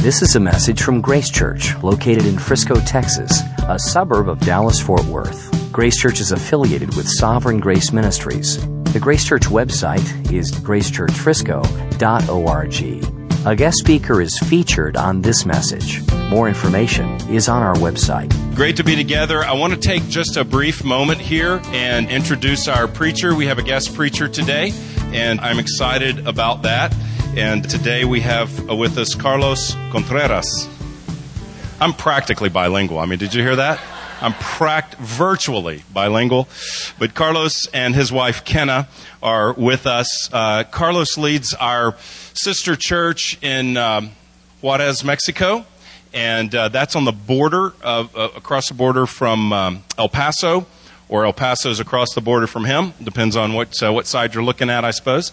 This is a message from Grace Church, located in Frisco, Texas, a suburb of Dallas Fort Worth. Grace Church is affiliated with Sovereign Grace Ministries. The Grace Church website is gracechurchfrisco.org. A guest speaker is featured on this message. More information is on our website. Great to be together. I want to take just a brief moment here and introduce our preacher. We have a guest preacher today, and I'm excited about that. And today we have with us Carlos Contreras. I'm practically bilingual. I mean, did you hear that? I'm pract- virtually bilingual. But Carlos and his wife Kenna are with us. Uh, Carlos leads our sister church in um, Juarez, Mexico. And uh, that's on the border, of, uh, across the border from um, El Paso or El Paso is across the border from him. Depends on what uh, what side you're looking at, I suppose.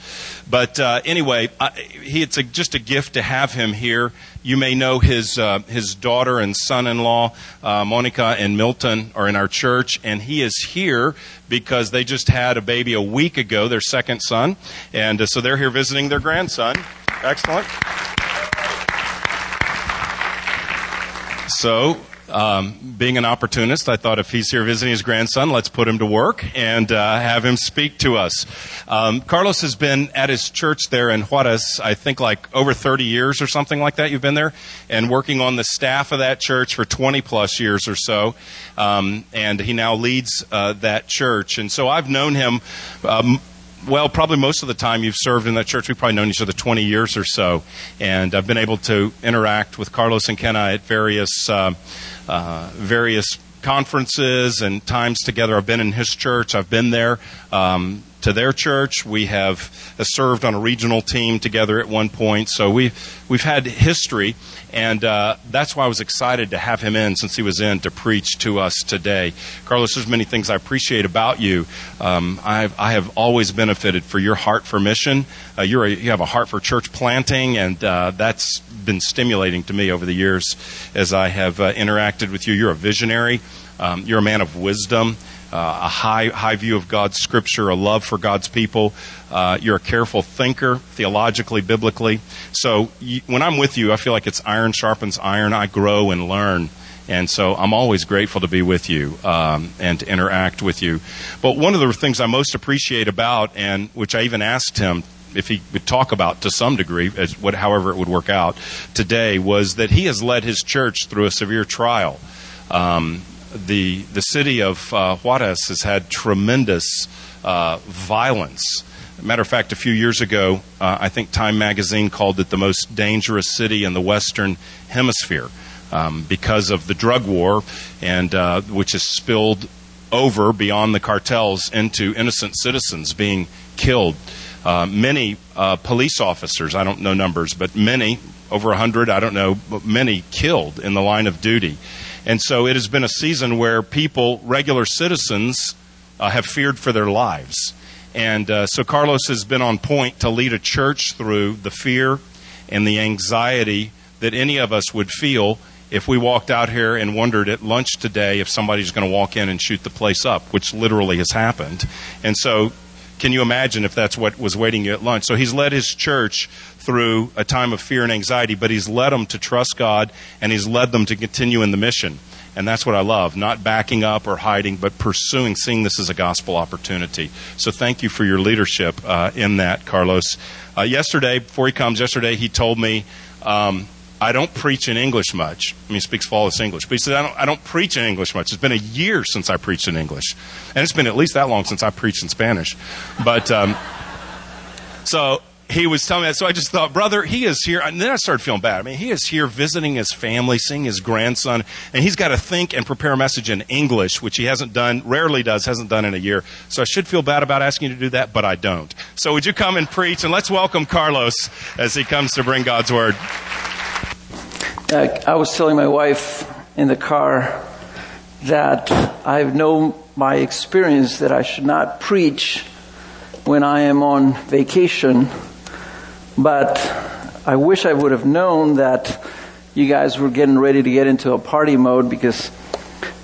But uh, anyway, I, he, it's a, just a gift to have him here. You may know his uh, his daughter and son-in-law, uh, Monica and Milton, are in our church, and he is here because they just had a baby a week ago, their second son, and uh, so they're here visiting their grandson. Excellent. So um, being an opportunist, I thought if he's here visiting his grandson, let's put him to work and uh, have him speak to us. Um, Carlos has been at his church there in Juarez, I think like over 30 years or something like that. You've been there and working on the staff of that church for 20 plus years or so. Um, and he now leads uh, that church. And so I've known him. Um, well, probably most of the time you've served in that church. We've probably known each other 20 years or so. And I've been able to interact with Carlos and Kenna at various uh, uh, various conferences and times together. I've been in his church. I've been there um, to their church. We have served on a regional team together at one point. So we we've had history, and uh, that's why I was excited to have him in since he was in to preach to us today. Carlos, there's many things I appreciate about you. Um, I've, I have always benefited for your heart for mission. Uh, a, you have a heart for church planting, and uh, that's been stimulating to me over the years as I have uh, interacted with you. You're a visionary. Um, you're a man of wisdom uh, a high high view of God's scripture, a love for God's people. Uh, you're a careful thinker, theologically, biblically. So when I'm with you, I feel like it's iron sharpens iron. I grow and learn. And so I'm always grateful to be with you um, and to interact with you. But one of the things I most appreciate about, and which I even asked him if he would talk about to some degree, as what, however it would work out today, was that he has led his church through a severe trial. Um, the the city of uh, Juarez has had tremendous uh, violence. Matter of fact, a few years ago, uh, I think Time Magazine called it the most dangerous city in the Western Hemisphere um, because of the drug war, and uh, which has spilled over beyond the cartels into innocent citizens being killed. Uh, many uh, police officers, I don't know numbers, but many, over a hundred, I don't know, many killed in the line of duty. And so it has been a season where people, regular citizens, uh, have feared for their lives. And uh, so Carlos has been on point to lead a church through the fear and the anxiety that any of us would feel if we walked out here and wondered at lunch today if somebody's going to walk in and shoot the place up, which literally has happened. And so, can you imagine if that's what was waiting you at lunch? So he's led his church through a time of fear and anxiety, but He's led them to trust God and He's led them to continue in the mission. And that's what I love, not backing up or hiding, but pursuing, seeing this as a gospel opportunity. So thank you for your leadership uh, in that, Carlos. Uh, yesterday, before he comes, yesterday he told me, um, I don't preach in English much. I mean, he speaks flawless English, but he said, I don't, I don't preach in English much. It's been a year since I preached in English. And it's been at least that long since I preached in Spanish. But, um, so he was telling me that. So I just thought, brother, he is here. And then I started feeling bad. I mean, he is here visiting his family, seeing his grandson, and he's got to think and prepare a message in English, which he hasn't done, rarely does, hasn't done in a year. So I should feel bad about asking you to do that, but I don't. So would you come and preach? And let's welcome Carlos as he comes to bring God's word. Uh, I was telling my wife in the car that I know my experience that I should not preach when I am on vacation but I wish I would have known that you guys were getting ready to get into a party mode because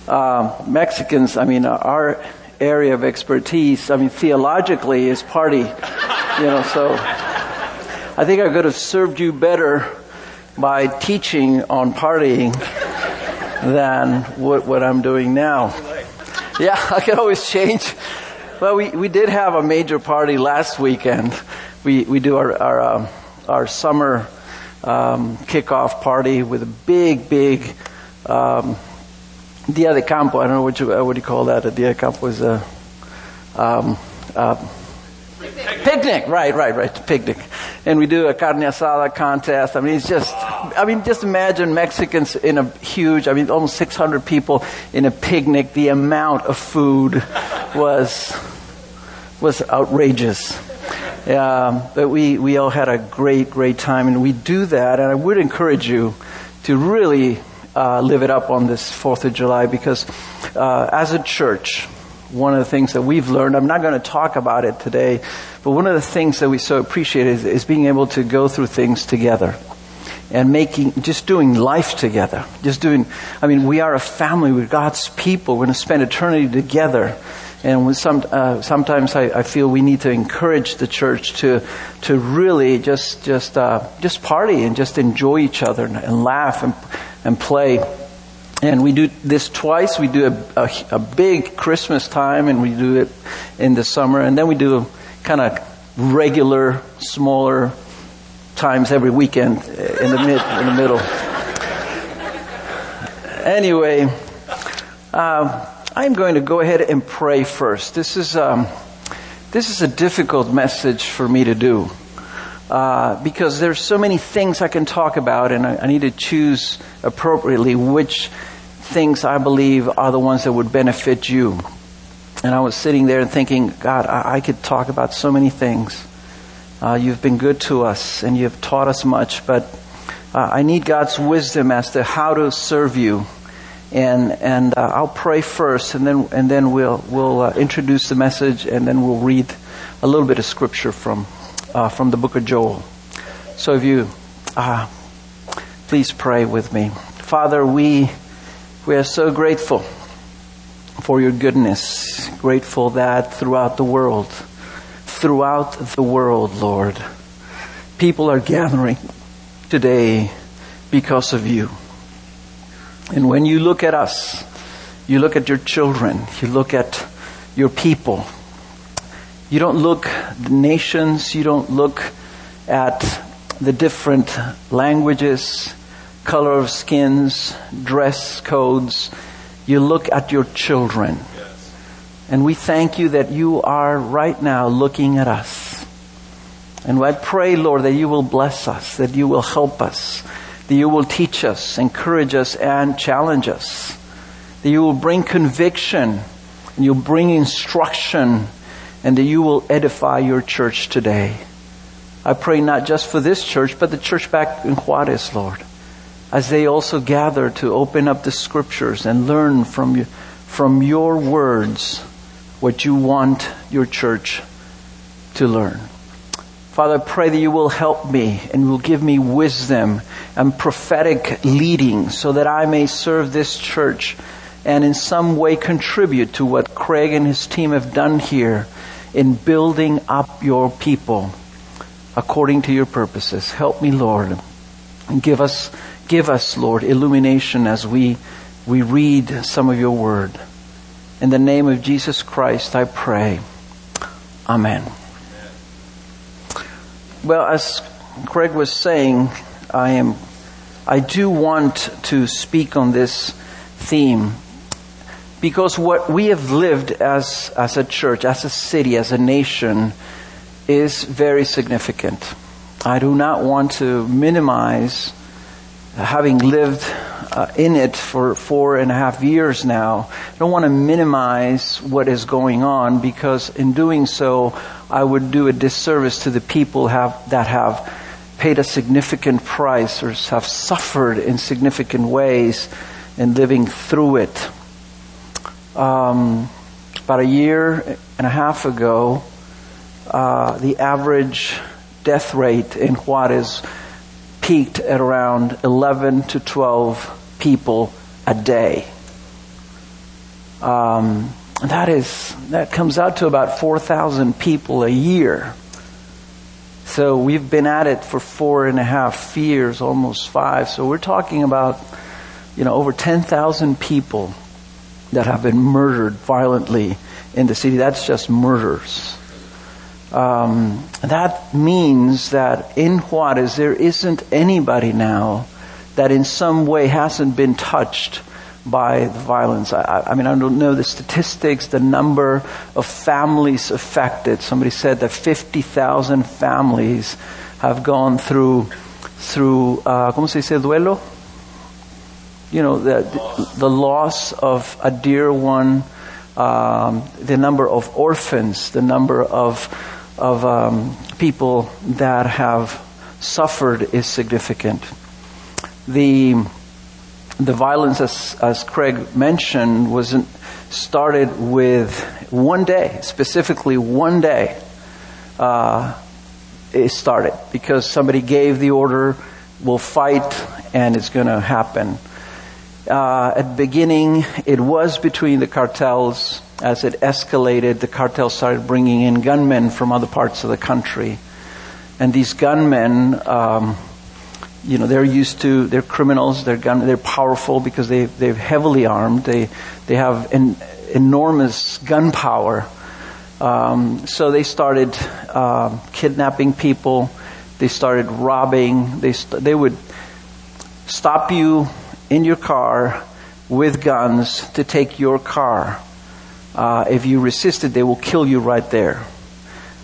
uh, Mexicans, I mean, our area of expertise, I mean, theologically is party, you know, so I think I could have served you better by teaching on partying than what, what I'm doing now. Yeah, I can always change. Well, we, we did have a major party last weekend. We, we do our, our, um, our summer um, kickoff party with a big, big um, Dia de Campo. I don't know what you, what you call that. A Dia de Campo is a um, uh, picnic. picnic. Right, right, right. Picnic. And we do a carne asada contest. I mean, it's just, I mean, just imagine Mexicans in a huge, I mean, almost 600 people in a picnic. The amount of food was, was outrageous. Um, but we, we all had a great, great time, and we do that. And I would encourage you to really uh, live it up on this 4th of July because uh, as a church, one of the things that we've learned, I'm not going to talk about it today, but one of the things that we so appreciate is, is being able to go through things together and making, just doing life together. Just doing, I mean, we are a family, we're God's people, we're going to spend eternity together. And some, uh, sometimes I, I, feel we need to encourage the church to, to really just, just, uh, just party and just enjoy each other and, and laugh and, and play. And we do this twice. We do a, a, a, big Christmas time and we do it in the summer. And then we do kind of regular, smaller times every weekend in the mid, in the middle. Anyway, uh, I'm going to go ahead and pray first. This is, um, this is a difficult message for me to do. Uh, because there's so many things I can talk about, and I, I, need to choose appropriately which things I believe are the ones that would benefit you. And I was sitting there and thinking, God, I, I could talk about so many things. Uh, you've been good to us, and you've taught us much, but uh, I need God's wisdom as to how to serve you. And and uh, I'll pray first, and then and then we'll we'll uh, introduce the message, and then we'll read a little bit of scripture from uh, from the book of Joel. So if you, uh, please pray with me. Father, we, we are so grateful for your goodness, grateful that throughout the world, throughout the world, Lord, people are gathering today because of you. And when you look at us, you look at your children, you look at your people, you don't look the nations, you don't look at the different languages, color of skins, dress codes. You look at your children. Yes. And we thank you that you are right now looking at us. And I pray, Lord, that you will bless us, that you will help us, that you will teach us, encourage us, and challenge us. That you will bring conviction, and you'll bring instruction and that you will edify your church today. I pray not just for this church, but the church back in Juarez, Lord, as they also gather to open up the scriptures and learn from you, from your words what you want your church to learn. Father, I pray that you will help me and will give me wisdom and prophetic leading so that I may serve this church and in some way contribute to what Craig and his team have done here in building up your people according to your purposes. Help me, Lord, and give us, give us, Lord, illumination as we, we read some of your word. In the name of Jesus Christ, I pray. Amen. Well, as Craig was saying, I am, I do want to speak on this theme because what we have lived as, as a church, as a city, as a nation is very significant. I do not want to minimize having lived uh, in it for four and a half years now. I don't want to minimize what is going on because in doing so, I would do a disservice to the people have, that have paid a significant price or have suffered in significant ways in living through it um, about a year and a half ago, uh, the average death rate in Juarez peaked at around 11 to 12 people a day. Um, that is that comes out to about 4,000 people a year. So we've been at it for four and a half years, almost five. So we're talking about, you know, over 10,000 people that have been murdered violently in the city. That's just murders. Um, that means that in Juarez there isn't anybody now that in some way hasn't been touched by the violence. I, I, mean, I don't know the statistics, the number of families affected. Somebody said that 50,000 families have gone through, through, uh, ¿cómo se dice duelo? You know, the, the loss of a dear one, um, the number of orphans, the number of, of um, people that have suffered is significant. The, the violence, as, as Craig mentioned, was started with one day, specifically one day. Uh, it started because somebody gave the order, we'll fight, and it's going to happen. Uh, at the beginning, it was between the cartels. As it escalated, the cartels started bringing in gunmen from other parts of the country. And these gunmen, um, you know, they're used to, they're criminals, they're gun, they're powerful because they, they're heavily armed, they, they have an enormous gun power. Um, so they started uh, kidnapping people, they started robbing, they, st- they would stop you in your car with guns to take your car. Uh, if you resisted, they will kill you right there.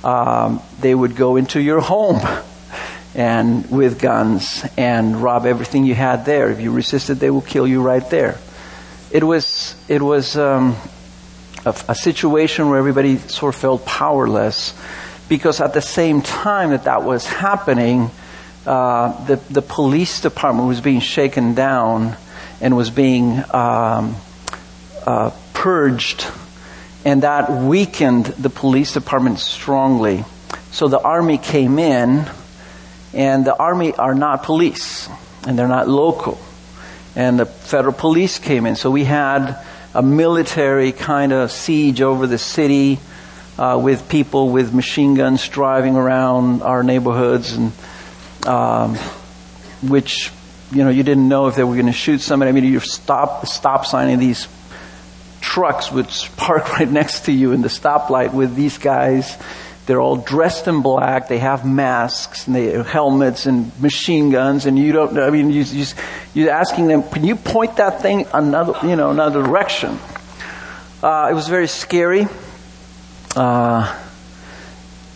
Um, they would go into your home and with guns and rob everything you had there. If you resisted, they will kill you right there. It was it was um, a, a situation where everybody sort of felt powerless because at the same time that that was happening, uh, the the police department was being shaken down and was being um, uh, purged, and that weakened the police department strongly. So the army came in and the army are not police, and they're not local. And the federal police came in. So we had a military kind of siege over the city uh, with people with machine guns driving around our neighborhoods, and um, which you know you didn't know if they were going to shoot somebody. I mean, you stop stop signing these trucks would park right next to you in the stoplight with these guys they're all dressed in black. They have masks and they have helmets and machine guns. And you don't. know. I mean, you, you, you're asking them, can you point that thing another, you know, another direction? Uh, it was very scary. Uh,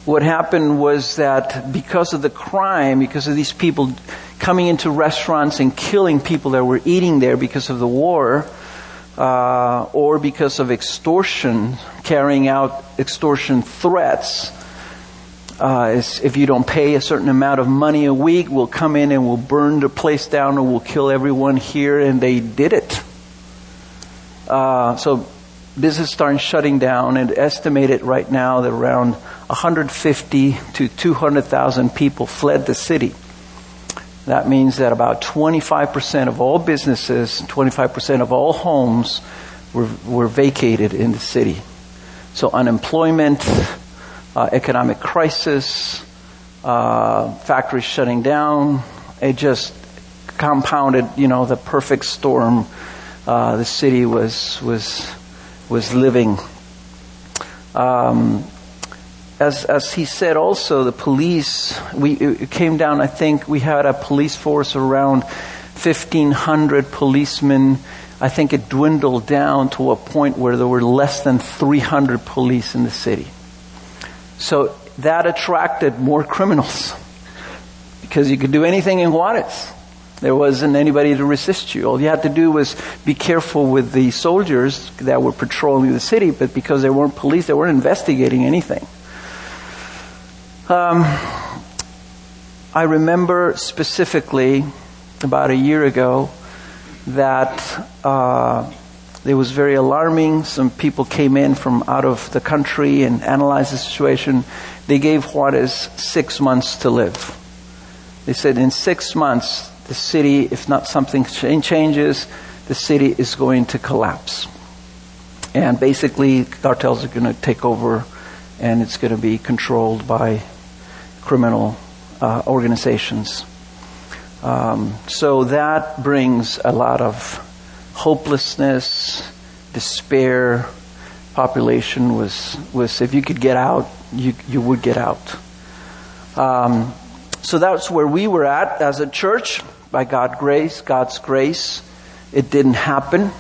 what happened was that because of the crime, because of these people coming into restaurants and killing people that were eating there because of the war, uh, or because of extortion, carrying out extortion threats, uh, if you don't pay a certain amount of money a week, we'll come in and we'll burn the place down and we'll kill everyone here. And they did it. Uh, so business starting shutting down and estimated right now that around 150 to 200,000 people fled the city. That means that about 25% of all businesses, 25% of all homes were, were vacated in the city. So unemployment, uh, economic crisis, uh, factories shutting down. It just compounded, you know, the perfect storm uh, the city was was was living. Um, as as he said, also the police. We it came down. I think we had a police force around fifteen hundred policemen. I think it dwindled down to a point where there were less than 300 police in the city. So that attracted more criminals because you could do anything in Juarez. There wasn't anybody to resist you. All you had to do was be careful with the soldiers that were patrolling the city, but because they weren't police, they weren't investigating anything. Um, I remember specifically about a year ago that uh, it was very alarming. Some people came in from out of the country and analyzed the situation. They gave Juarez six months to live. They said in six months, the city, if not something changes, the city is going to collapse. And basically, cartels are going to take over and it's going to be controlled by criminal uh, organizations. Um, so that brings a lot of hopelessness, despair. Population was was if you could get out, you you would get out. Um, so that's where we were at as a church by God's grace. God's grace, it didn't happen.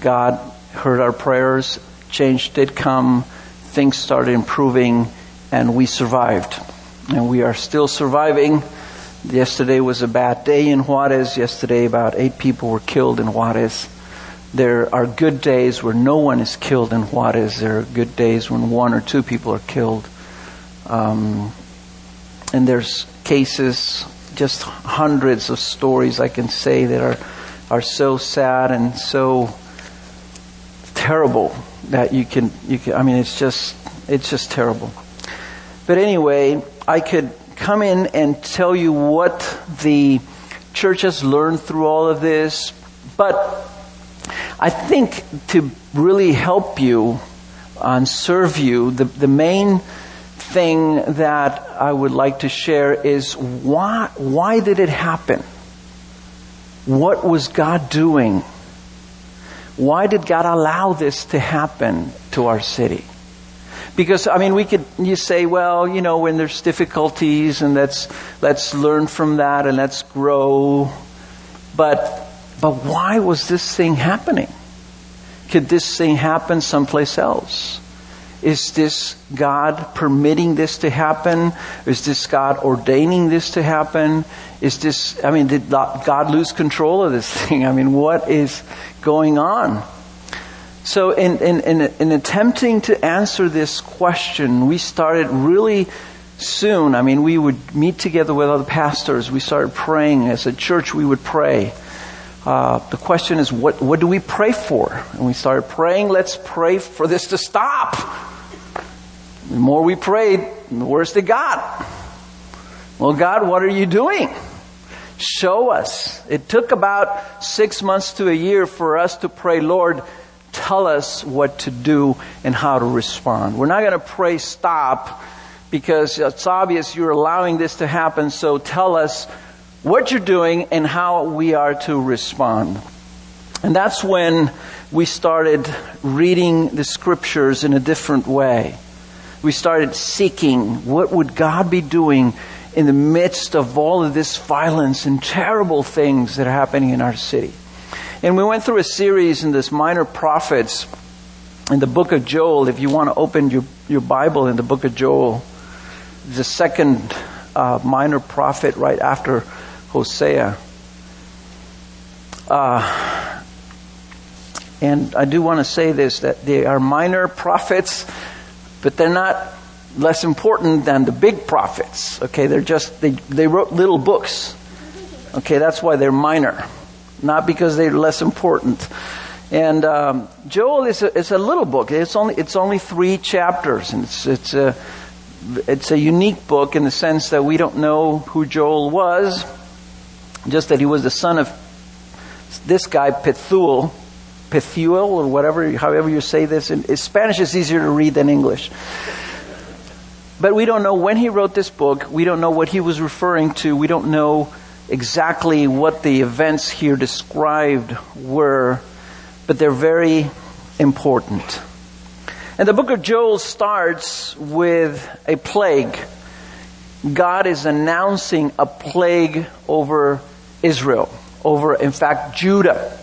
God heard our prayers. Change did come. Things started improving, and we survived, and we are still surviving. Yesterday was a bad day in Juarez. Yesterday, about eight people were killed in Juarez. There are good days where no one is killed in Juarez. There are good days when one or two people are killed. Um, and there's cases, just hundreds of stories I can say that are, are so sad and so terrible that you can, you can, I mean, it's just, it's just terrible. But anyway, I could come in and tell you what the church has learned through all of this, but I think to really help you and serve you, the, the main thing that I would like to share is why, why did it happen? What was God doing? Why did God allow this to happen to our city? Because, I mean, we could, you say, well, you know, when there's difficulties and let's, let's learn from that and let's grow. But, but why was this thing happening? Could this thing happen someplace else? Is this God permitting this to happen? Is this God ordaining this to happen? Is this, I mean, did God lose control of this thing? I mean, what is going on? So, in, in, in, in, attempting to answer this question, we started really soon. I mean, we would meet together with other pastors. We started praying. As a church, we would pray. Uh, the question is, what, what do we pray for? And we started praying, let's pray for this to stop. The more we prayed, the worse it got. Well, God, what are you doing? Show us. It took about six months to a year for us to pray, Lord, tell us what to do and how to respond. We're not going to pray stop because it's obvious you're allowing this to happen, so tell us what you're doing and how we are to respond. And that's when we started reading the scriptures in a different way. We started seeking what would God be doing in the midst of all of this violence and terrible things that are happening in our city. And we went through a series in this minor prophets in the book of Joel. If you want to open your, your Bible in the book of Joel, the second uh, minor prophet right after Hosea. Uh, and I do want to say this that they are minor prophets, but they're not less important than the big prophets. Okay, they're just, they, they wrote little books. Okay, that's why they're minor not because they're less important. And um, Joel is a, it's a little book. It's only it's only three chapters, and it's it's a it's a unique book in the sense that we don't know who Joel was, just that he was the son of this guy Pethuel, Pethuel or whatever, however you say this. In, in Spanish is easier to read than English. But we don't know when he wrote this book. We don't know what he was referring to. We don't know exactly what the events here described were, but they're very important. And the book of Joel starts with a plague. God is announcing a plague over Israel, over, in fact, Judah.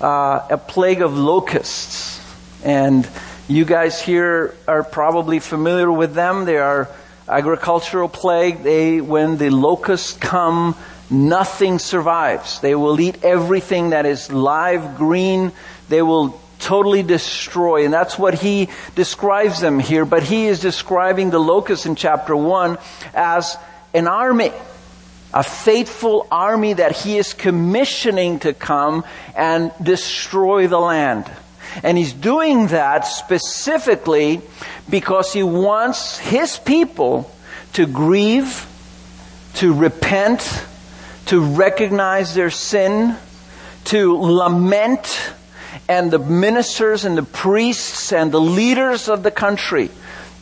Uh, a plague of locusts. And you guys here are probably familiar with them. They are agricultural plague, they, when the locusts come, nothing survives. They will eat everything that is live, green. They will totally destroy. And that's what he describes them here. But he is describing the locusts in chapter 1 as an army. A faithful army that he is commissioning to come and destroy the land. And he's doing that specifically because he wants his people to grieve, to repent, to recognize their sin, to lament, and the ministers and the priests and the leaders of the country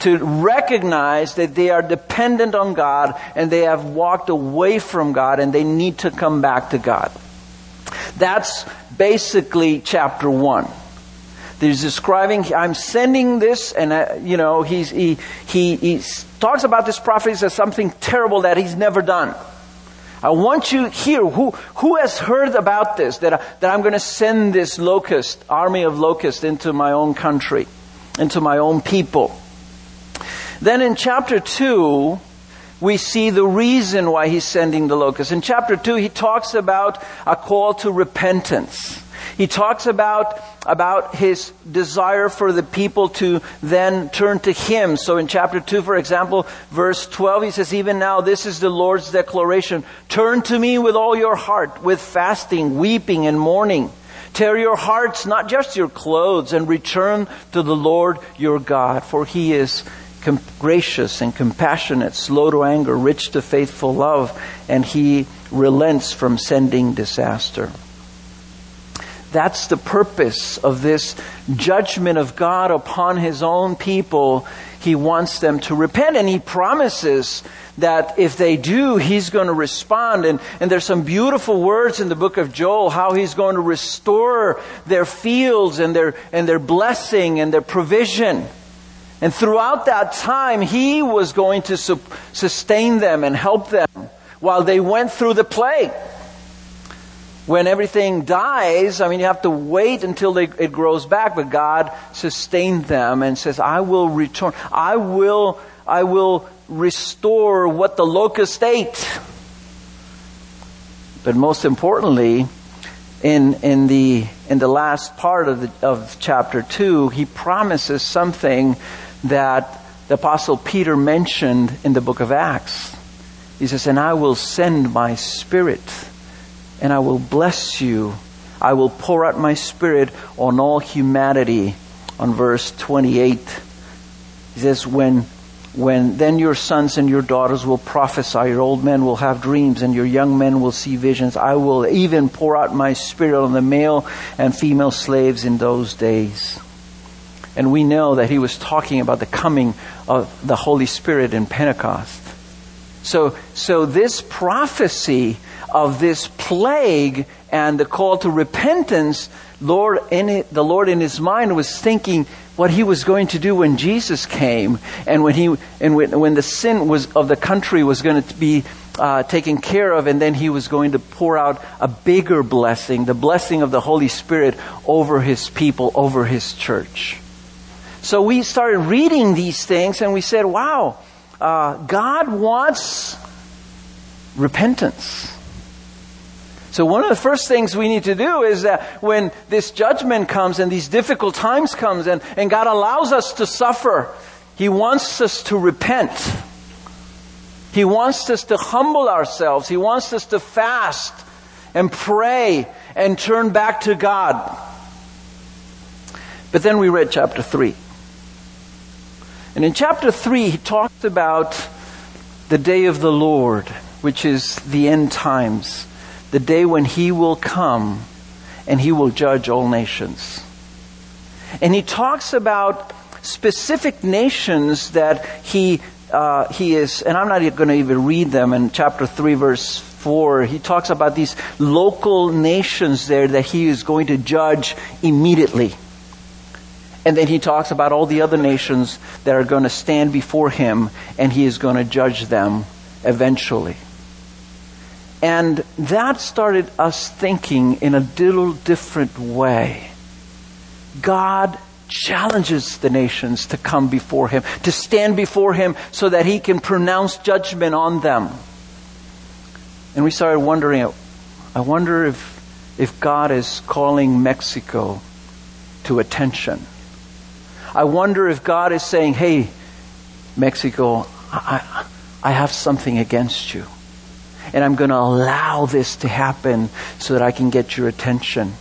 to recognize that they are dependent on God and they have walked away from God and they need to come back to God. That's basically chapter one. He's describing, I'm sending this, and uh, you know, he's, he, he, he talks about this prophet as something terrible that he's never done. I want you here, who, who has heard about this, that, I, that I'm going to send this locust, army of locusts into my own country, into my own people. Then in chapter 2, we see the reason why he's sending the locusts. In chapter 2, he talks about a call to repentance. He talks about, about his desire for the people to then turn to him. So in chapter 2, for example, verse 12, he says, Even now, this is the Lord's declaration. Turn to me with all your heart, with fasting, weeping, and mourning. Tear your hearts, not just your clothes, and return to the Lord your God, for he is com- gracious and compassionate, slow to anger, rich to faithful love, and he relents from sending disaster. That's the purpose of this judgment of God upon his own people. He wants them to repent and he promises that if they do, he's going to respond. And, and there's some beautiful words in the book of Joel, how he's going to restore their fields and their, and their blessing and their provision. And throughout that time, he was going to su- sustain them and help them while they went through the plague when everything dies, I mean, you have to wait until they, it grows back, but God sustained them and says, I will return. I will, I will restore what the locust ate. But most importantly, in, in, the, in the last part of, the, of chapter 2, he promises something that the Apostle Peter mentioned in the book of Acts. He says, And I will send my spirit and I will bless you. I will pour out my spirit on all humanity. On verse 28, he says, when, when then your sons and your daughters will prophesy, your old men will have dreams, and your young men will see visions. I will even pour out my spirit on the male and female slaves in those days. And we know that he was talking about the coming of the Holy Spirit in Pentecost. So, so this prophecy of this plague and the call to repentance, Lord, it, the Lord in his mind was thinking what he was going to do when Jesus came and when he and when, when the sin was of the country was going to be uh, taken care of, and then he was going to pour out a bigger blessing, the blessing of the Holy Spirit over his people, over his church. So we started reading these things and we said, wow, uh, God wants repentance. So one of the first things we need to do is that when this judgment comes and these difficult times comes and, and God allows us to suffer, He wants us to repent. He wants us to humble ourselves. He wants us to fast and pray and turn back to God. But then we read chapter 3. And in chapter 3, he talks about the day of the Lord, which is the end times the day when he will come and he will judge all nations. And he talks about specific nations that he uh, he is, and I'm not going to even read them in chapter 3, verse 4. He talks about these local nations there that he is going to judge immediately. And then he talks about all the other nations that are going to stand before him and he is going to judge them eventually. And that started us thinking in a little different way. God challenges the nations to come before Him, to stand before Him so that He can pronounce judgment on them. And we started wondering, I wonder if, if God is calling Mexico to attention. I wonder if God is saying, hey, Mexico, I, I have something against you and I'm going to allow this to happen so that I can get your attention.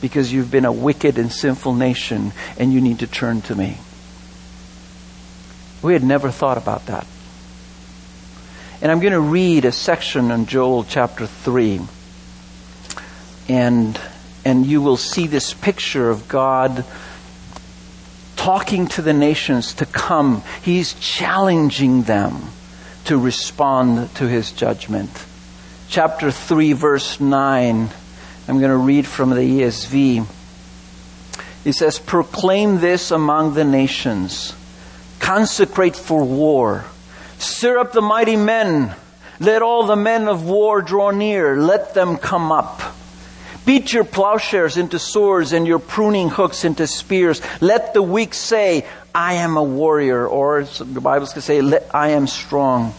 Because you've been a wicked and sinful nation and you need to turn to me. We had never thought about that. And I'm going to read a section in Joel chapter 3. And, and you will see this picture of God talking to the nations to come. He's challenging them to respond to his judgment. Chapter 3, verse 9. I'm going to read from the ESV. He says, Proclaim this among the nations, consecrate for war, stir up the mighty men, let all the men of war draw near, let them come up. Beat your plowshares into swords and your pruning hooks into spears. Let the weak say, I am a warrior, or the Bible can say, I am strong.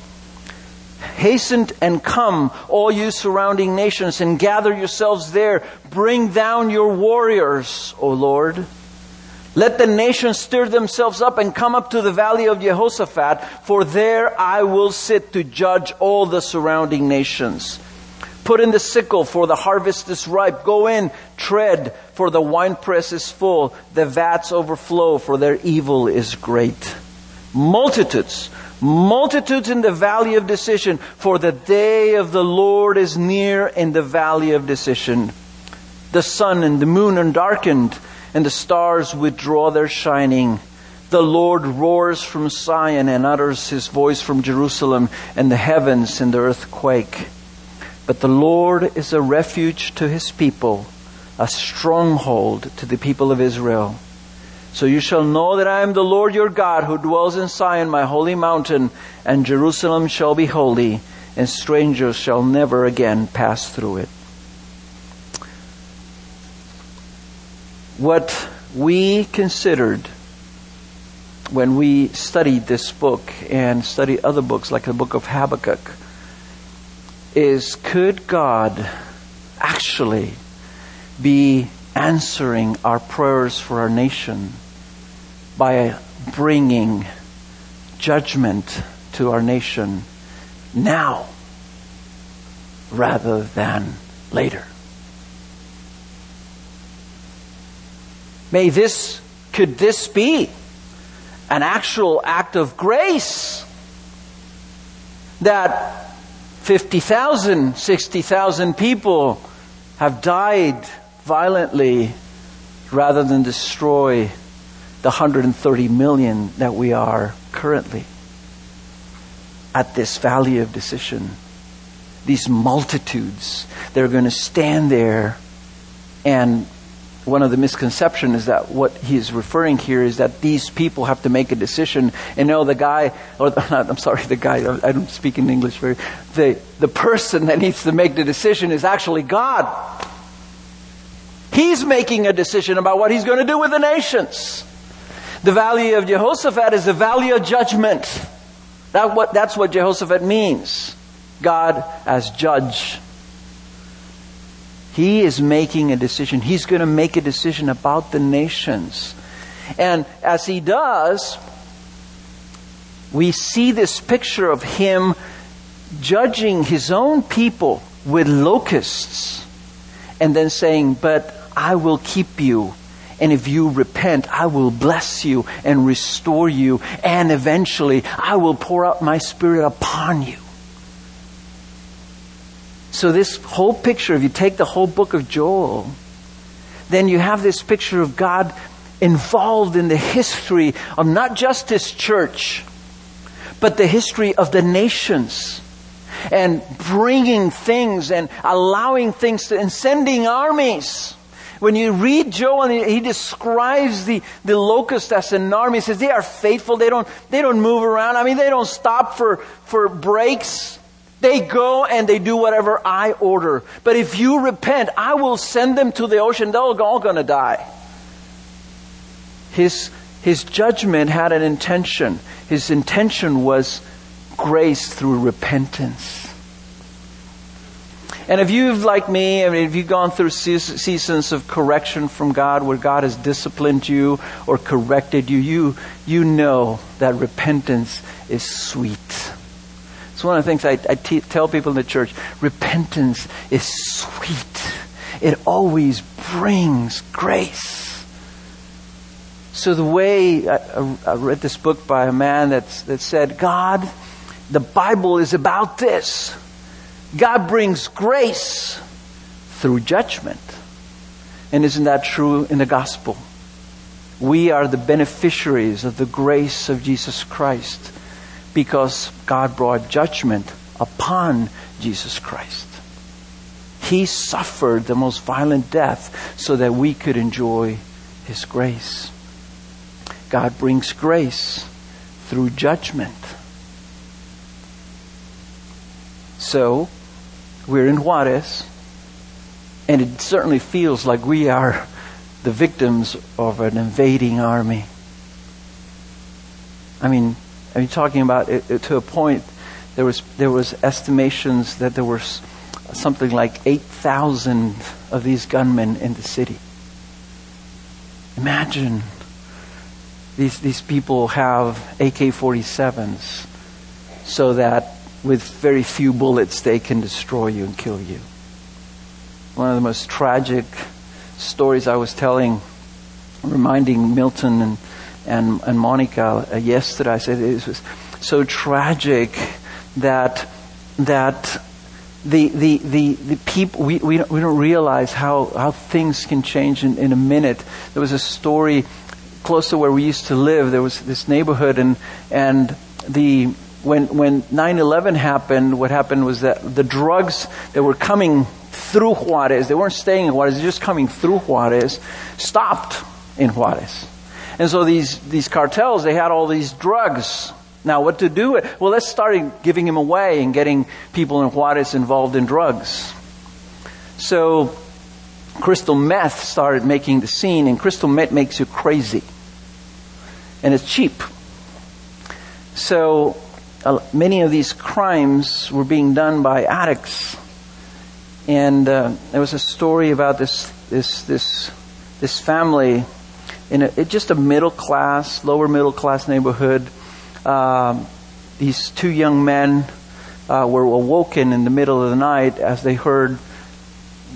Hasten and come, all you surrounding nations, and gather yourselves there. Bring down your warriors, O Lord. Let the nations stir themselves up and come up to the valley of Jehoshaphat, for there I will sit to judge all the surrounding nations. Put in the sickle, for the harvest is ripe. Go in, tread, for the winepress is full. The vats overflow, for their evil is great. Multitudes, multitudes in the valley of decision, for the day of the Lord is near in the valley of decision. The sun and the moon are darkened, and the stars withdraw their shining. The Lord roars from Zion and utters his voice from Jerusalem, and the heavens and the earth quake. But the Lord is a refuge to his people, a stronghold to the people of Israel. So you shall know that I am the Lord your God who dwells in Zion, my holy mountain, and Jerusalem shall be holy, and strangers shall never again pass through it. What we considered when we studied this book and studied other books like the book of Habakkuk is could God actually be answering our prayers for our nation by bringing judgment to our nation now rather than later? May this, could this be an actual act of grace that 50,000, 60,000 people have died violently rather than destroy the 130 million that we are currently at this valley of decision. These multitudes, they're going to stand there and one of the misconceptions is that what he's referring here is that these people have to make a decision. And no, the guy, or I'm sorry, the guy, I don't speak in English very, the, the person that needs to make the decision is actually God. He's making a decision about what he's going to do with the nations. The valley of Jehoshaphat is the valley of judgment. That what, that's what Jehoshaphat means. God as judge. He is making a decision. He's going to make a decision about the nations. And as he does, we see this picture of him judging his own people with locusts and then saying, But I will keep you. And if you repent, I will bless you and restore you. And eventually, I will pour out my spirit upon you. So, this whole picture, if you take the whole book of Joel, then you have this picture of God involved in the history of not just his church, but the history of the nations and bringing things and allowing things to, and sending armies. When you read Joel, he describes the, the locust as an army, he says they are faithful. They don't, they don't move around. I mean, they don't stop for, for breaks. They go and they do whatever I order. But if you repent, I will send them to the ocean. They're all going to die. His, his judgment had an intention. His intention was grace through repentance. And if you've, like me, I mean, if you've gone through seasons of correction from God where God has disciplined you or corrected you, you, you know that repentance is sweet. It's one of the things I, I te- tell people in the church. Repentance is sweet. It always brings grace. So the way I, I read this book by a man that's, that said, God, the Bible is about this. God brings grace through judgment. And isn't that true in the gospel? We are the beneficiaries of the grace of Jesus Christ because God brought judgment upon Jesus Christ. He suffered the most violent death so that we could enjoy His grace. God brings grace through judgment. So, we're in Juarez, and it certainly feels like we are the victims of an invading army. I mean, I mean, talking about it, it, to a point, there was there was estimations that there were something like eight thousand of these gunmen in the city. Imagine these these people have AK-47s, so that with very few bullets they can destroy you and kill you. One of the most tragic stories I was telling, reminding Milton and and, and Monica uh, yesterday. I said it was so tragic that that the the the, the people we, we don't, we don't realize how how things can change in, in a minute. There was a story close to where we used to live. There was this neighborhood and and the when when 9/11 happened, what happened was that the drugs that were coming through Juarez, they weren't staying in Juarez, they're just coming through Juarez, stopped in Juarez. And so these, these cartels, they had all these drugs. Now, what to do? Well, let's start giving them away and getting people in Juarez involved in drugs. So, crystal meth started making the scene, and crystal meth makes you crazy. And it's cheap. So, uh, many of these crimes were being done by addicts. And uh, there was a story about this, this, this, this family in a, just a middle class, lower middle class neighborhood. Um, these two young men uh, were awoken in the middle of the night as they heard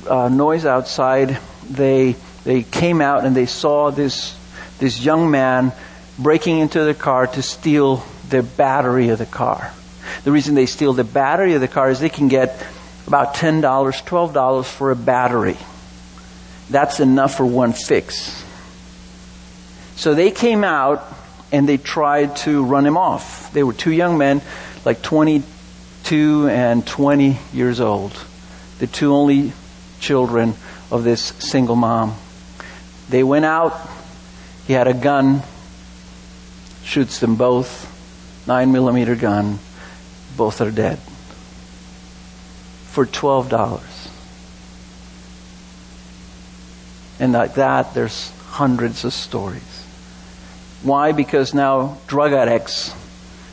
uh, noise outside. They they came out and they saw this this young man breaking into the car to steal the battery of the car. The reason they steal the battery of the car is they can get about ten dollars, twelve dollars for a battery. That's enough for one fix. So they came out and they tried to run him off. They were two young men, like 22 and 20 years old, the two only children of this single mom. They went out, he had a gun, shoots them both, 9 millimeter gun, both are dead. For $12. And like that, there's hundreds of stories. Why? Because now drug addicts,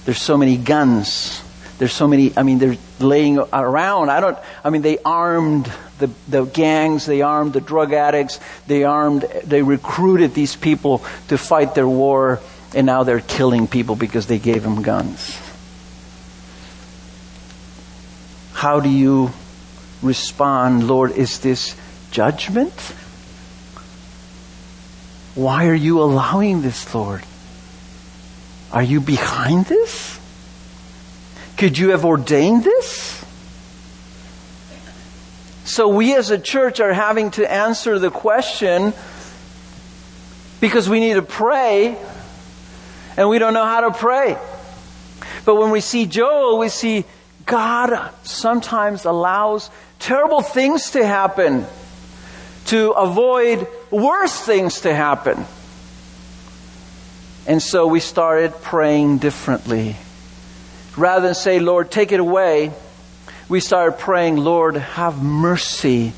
there's so many guns. There's so many, I mean, they're laying around. I don't, I mean, they armed the, the gangs, they armed the drug addicts, they armed, they recruited these people to fight their war, and now they're killing people because they gave them guns. How do you respond, Lord? Is this judgment? Why are you allowing this, Lord? Are you behind this? Could you have ordained this? So we as a church are having to answer the question because we need to pray and we don't know how to pray. But when we see Joel, we see God sometimes allows terrible things to happen to avoid worse things to happen. And so we started praying differently. Rather than say, Lord, take it away, we started praying, Lord, have mercy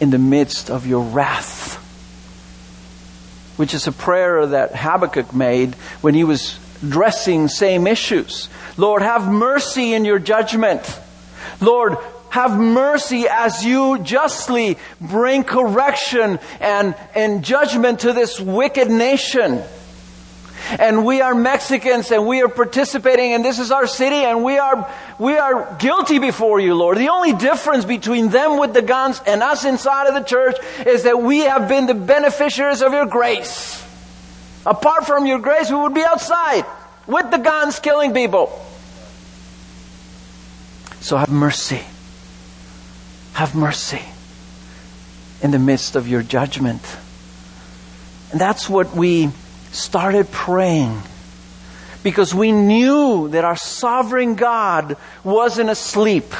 in the midst of your wrath. Which is a prayer that Habakkuk made when he was addressing same issues. Lord, have mercy in your judgment. Lord, have mercy as you justly bring correction and, and judgment to this wicked nation. And we are Mexicans and we are participating and this is our city and we are, we are guilty before you, Lord. The only difference between them with the guns and us inside of the church is that we have been the beneficiaries of your grace. Apart from your grace, we would be outside with the guns killing people. So have mercy. Have mercy in the midst of your judgment. And that's what we started praying because we knew that our sovereign God wasn't asleep.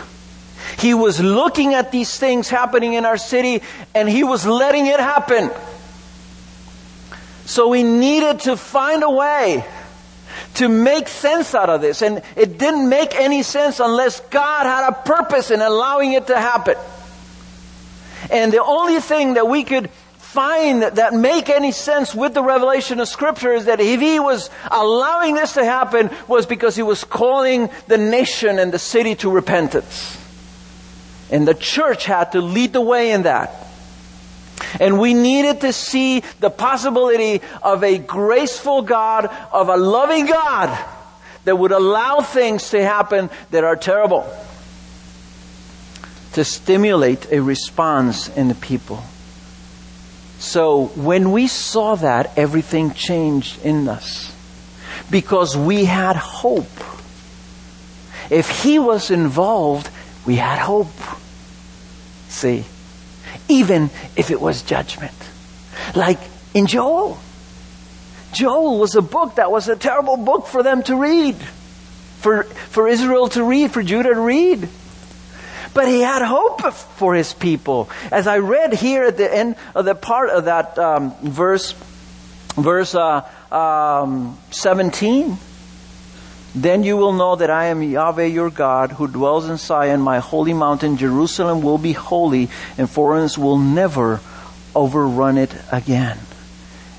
He was looking at these things happening in our city and he was letting it happen. So we needed to find a way to make sense out of this. And it didn't make any sense unless God had a purpose in allowing it to happen. And the only thing that we could find that, make any sense with the revelation of scripture is that if he was allowing this to happen was because he was calling the nation and the city to repentance. And the church had to lead the way in that. And we needed to see the possibility of a graceful God, of a loving God that would allow things to happen that are terrible to stimulate a response in the people. So when we saw that, everything changed in us because we had hope. If he was involved, we had hope. See? Even if it was judgment. Like in Joel. Joel was a book that was a terrible book for them to read, for, for Israel to read, for Judah to read. But he had hope for his people. As I read here at the end of the part of that um, verse, verse uh, um, 17, then you will know that I am Yahweh your God who dwells in Zion, my holy mountain. Jerusalem will be holy, and foreigners will never overrun it again.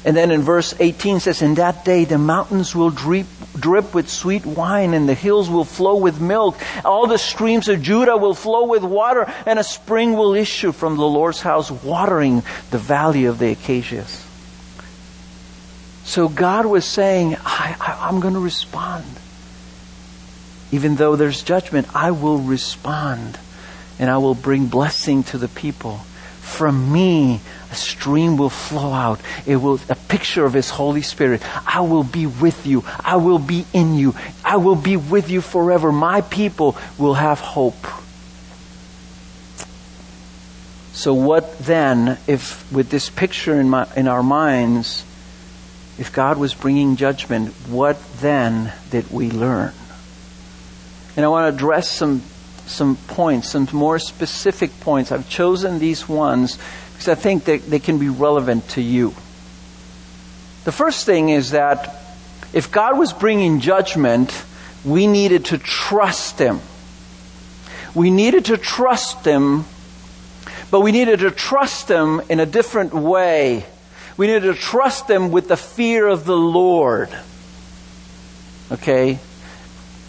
And then in verse 18 says, In that day the mountains will drip, drip with sweet wine, and the hills will flow with milk. All the streams of Judah will flow with water, and a spring will issue from the Lord's house, watering the valley of the acacias. So God was saying, I, I, I'm going to respond. Even though there's judgment, I will respond and I will bring blessing to the people. From me, a stream will flow out. It will, a picture of His Holy Spirit. I will be with you. I will be in you. I will be with you forever. My people will have hope. So what then, if with this picture in, my, in our minds, if God was bringing judgment, what then did we learn? And I want to address some, some points, some more specific points. I've chosen these ones because I think that they can be relevant to you. The first thing is that if God was bringing judgment, we needed to trust Him. We needed to trust Him, but we needed to trust Him in a different way. We needed to trust Him with the fear of the Lord. Okay?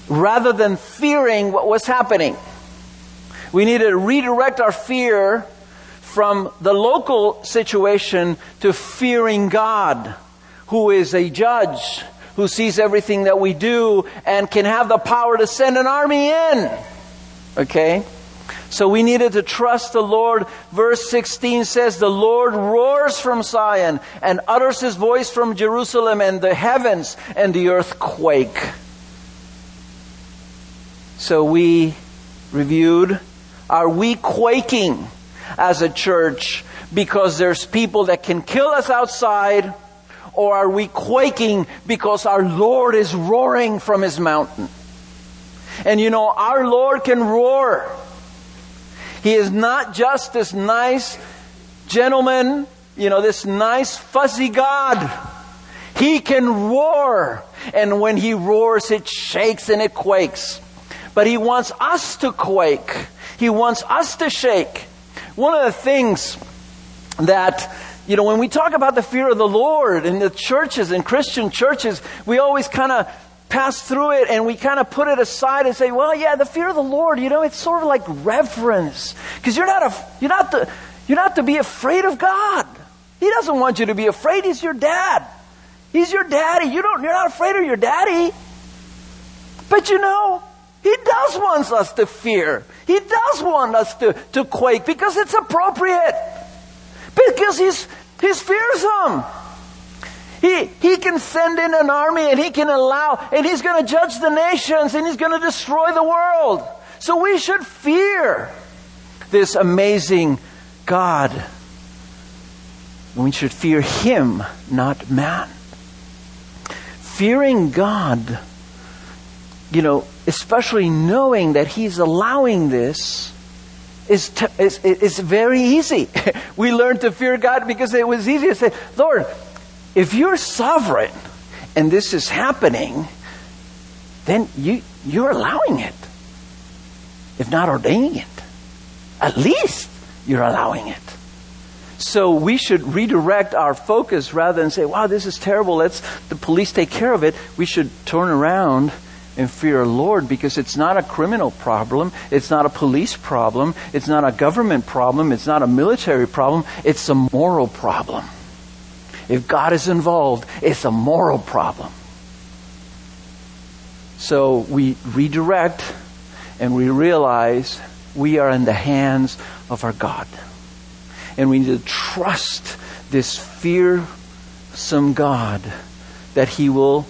Rather than fearing what was happening. We need to redirect our fear from the local situation to fearing God, who is a judge, who sees everything that we do and can have the power to send an army in. Okay? So we needed to trust the Lord. Verse 16 says, The Lord roars from Zion and utters his voice from Jerusalem, and the heavens and the earth quake. So we reviewed are we quaking as a church because there's people that can kill us outside? Or are we quaking because our Lord is roaring from his mountain? And you know, our Lord can roar. He is not just this nice gentleman, you know, this nice fuzzy God. He can roar. And when he roars, it shakes and it quakes. But He wants us to quake. He wants us to shake. One of the things that you know, when we talk about the fear of the Lord in the churches, in Christian churches, we always kind of pass through it and we kind of put it aside and say, well, yeah, the fear of the Lord, you know, it's sort of like reverence. Because you're not, a, you're, not to, you're not to be afraid of God. He doesn't want you to be afraid. He's your dad. He's your daddy. You don't, you're not afraid of your daddy. But you know, he does want us to fear. He does want us to, to quake because it's appropriate. Because he's, he's fearsome. He, he can send in an army and he can allow, and he's going to judge the nations and he's going to destroy the world. So we should fear this amazing God. We should fear him, not man. fearing God, you know, especially knowing that He's allowing this, is, t- is, is very easy. we learned to fear God because it was easy to say, Lord, if you're sovereign and this is happening, then you, you're allowing it. If not ordaining it, at least you're allowing it. So we should redirect our focus rather than say, wow, this is terrible. Let's the police take care of it. We should turn around and fear our Lord because it's not a criminal problem. It's not a police problem. It's not a government problem. It's not a military problem. It's a moral problem. If God is involved, it's a moral problem. So we redirect and we realize we are in the hands of our God. And we need to trust this fearsome God that He will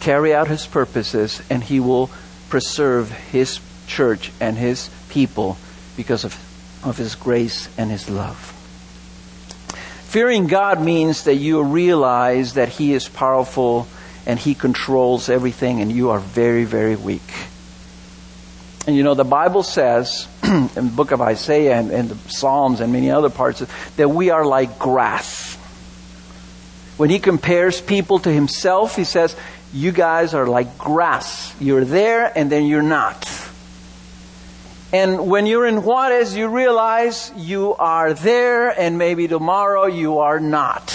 carry out His purposes and He will preserve His church and His people because of, of His grace and His love. Fearing God means that you realize that He is powerful and He controls everything and you are very, very weak. And you know, the Bible says in the book of Isaiah and, and the Psalms and many other parts that we are like grass. When he compares people to himself, he says, You guys are like grass. You're there and then you're not. And when you're in Juarez, you realize you are there and maybe tomorrow you are not.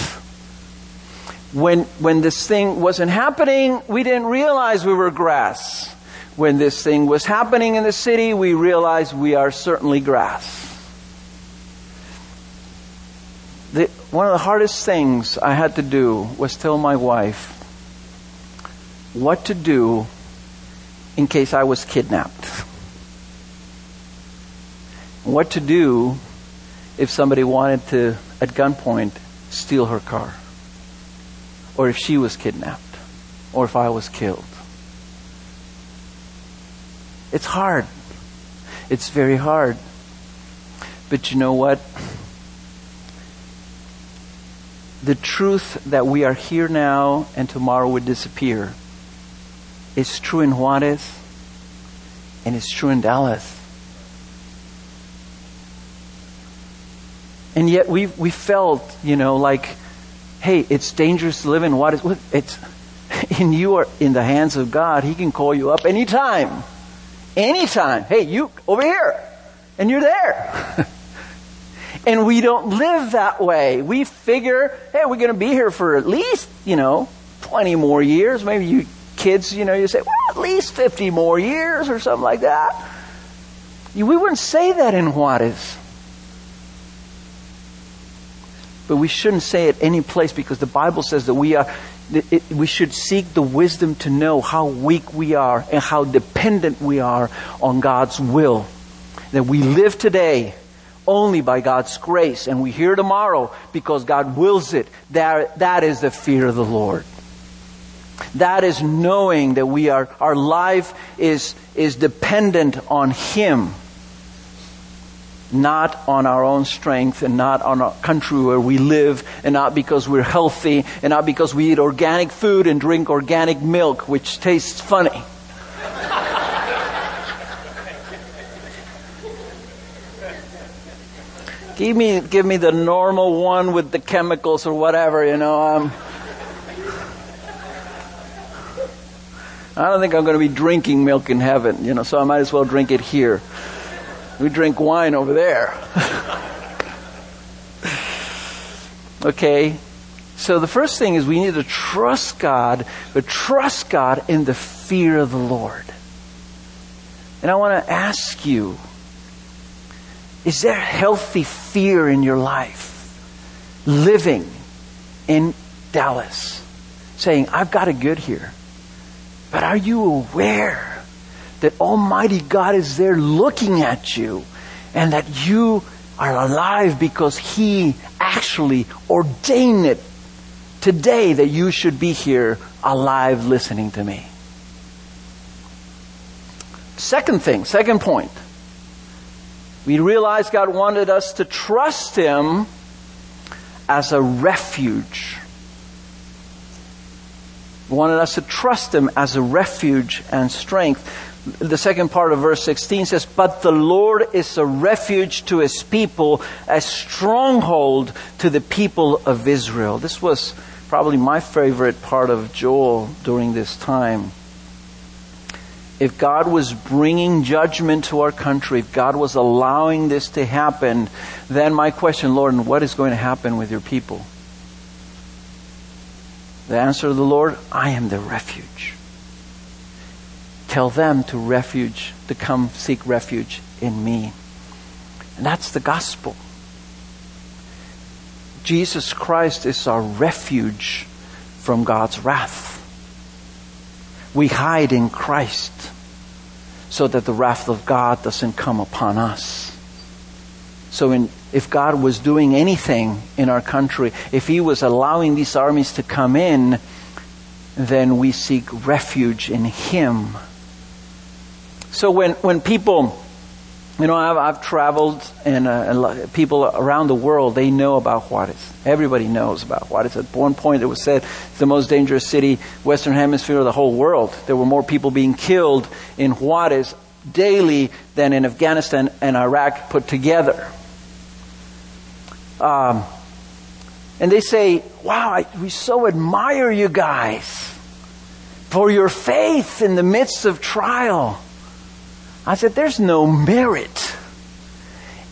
When, when this thing wasn't happening, we didn't realize we were grass when this thing was happening in the city, we realized we are certainly grass. The, one of the hardest things I had to do was tell my wife what to do in case I was kidnapped. What to do if somebody wanted to, at gunpoint, steal her car. Or if she was kidnapped. Or if I was killed. It's hard. It's very hard. But you know what? The truth that we are here now and tomorrow would disappear is true in Juarez and it's true in Dallas. And yet we we felt, you know, like, hey, it's dangerous to live in Juarez. It's and you are in the hands of God. He can call you up anytime. Anytime. Hey, you over here. And you're there. and we don't live that way. We figure, hey, we're going to be here for at least, you know, 20 more years. Maybe you kids, you know, you say, well, at least 50 more years or something like that. We wouldn't say that in Juarez. But we shouldn't say it any place because the Bible says that we are it, we should seek the wisdom to know how weak we are and how dependent we are on God's will. That we live today only by God's grace and we hear tomorrow because God wills it. That, that is the fear of the Lord. That is knowing that we are, our life is, is dependent on Him not on our own strength and not on our country where we live and not because we're healthy and not because we eat organic food and drink organic milk, which tastes funny. give me, give me the normal one with the chemicals or whatever, you know. Um, I don't think I'm going to be drinking milk in heaven, you know, so I might as well drink it here. We drink wine over there. okay? So the first thing is we need to trust God, but trust God in the fear of the Lord. And I want to ask you is there healthy fear in your life? Living in Dallas, saying, I've got it good here. But are you aware that Almighty God is there looking at you and that you are alive because He actually ordained it today that you should be here alive listening to me. Second thing, second point. We realize God wanted us to trust Him as a refuge. Wanted us to trust Him as a refuge and strength. The second part of verse 16 says, But the Lord is a refuge to His people, a stronghold to the people of Israel. This was probably my favorite part of Joel during this time. If God was bringing judgment to our country, if God was allowing this to happen, then my question, Lord, what is going to happen with your people? The answer of the Lord, I am the refuge. Tell them to refuge, to come seek refuge in me. And that's the gospel. Jesus Christ is our refuge from God's wrath. We hide in Christ so that the wrath of God doesn't come upon us. So in, if God was doing anything in our country, if He was allowing these armies to come in, then we seek refuge in Him. So when, when people you know, I've, I've traveled, and, uh, people around the world they know about Juarez. Everybody knows about Juarez. At one point, it was said it's the most dangerous city, Western Hemisphere, of the whole world. There were more people being killed in Juarez daily than in Afghanistan and Iraq put together. Um, and they say, "Wow, I, we so admire you guys for your faith in the midst of trial." I said, there's no merit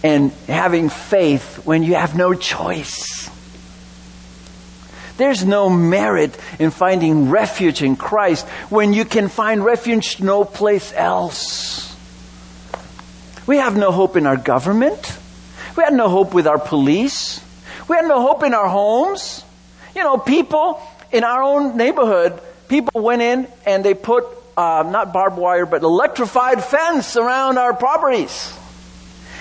in having faith when you have no choice. There's no merit in finding refuge in Christ when you can find refuge no place else. We have no hope in our government. We had no hope with our police. We had no hope in our homes. You know, people in our own neighborhood, people went in and they put uh, not barbed wire, but electrified fence around our properties.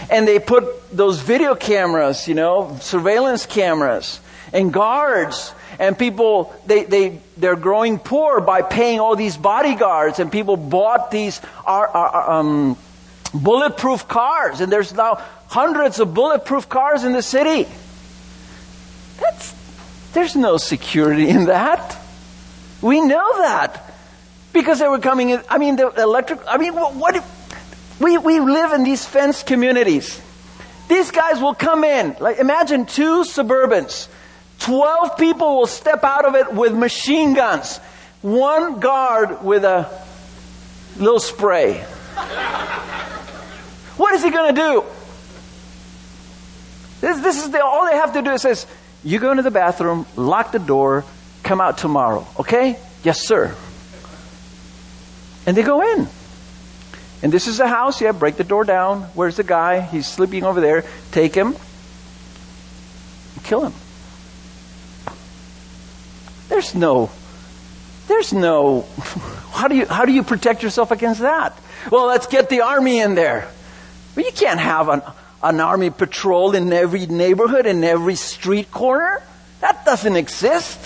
And they put those video cameras, you know, surveillance cameras and guards. And people, they, they, they're growing poor by paying all these bodyguards. And people bought these um, bulletproof cars. And there's now hundreds of bulletproof cars in the city. That's, there's no security in that. We know that. Because they were coming in, I mean, the electric, I mean, what, what we, we live in these fenced communities. These guys will come in, like imagine two Suburbans. 12 people will step out of it with machine guns. One guard with a little spray. what is he going to do? This, this is the, all they have to do is says, you go into the bathroom, lock the door, come out tomorrow. Okay? Yes, sir. And they go in. And this is the house. Yeah, break the door down. Where's the guy? He's sleeping over there. Take him. Kill him. There's no, there's no, how do you, how do you protect yourself against that? Well, let's get the army in there. Well, you can't have an, an army patrol in every neighborhood, in every street corner. That doesn't exist.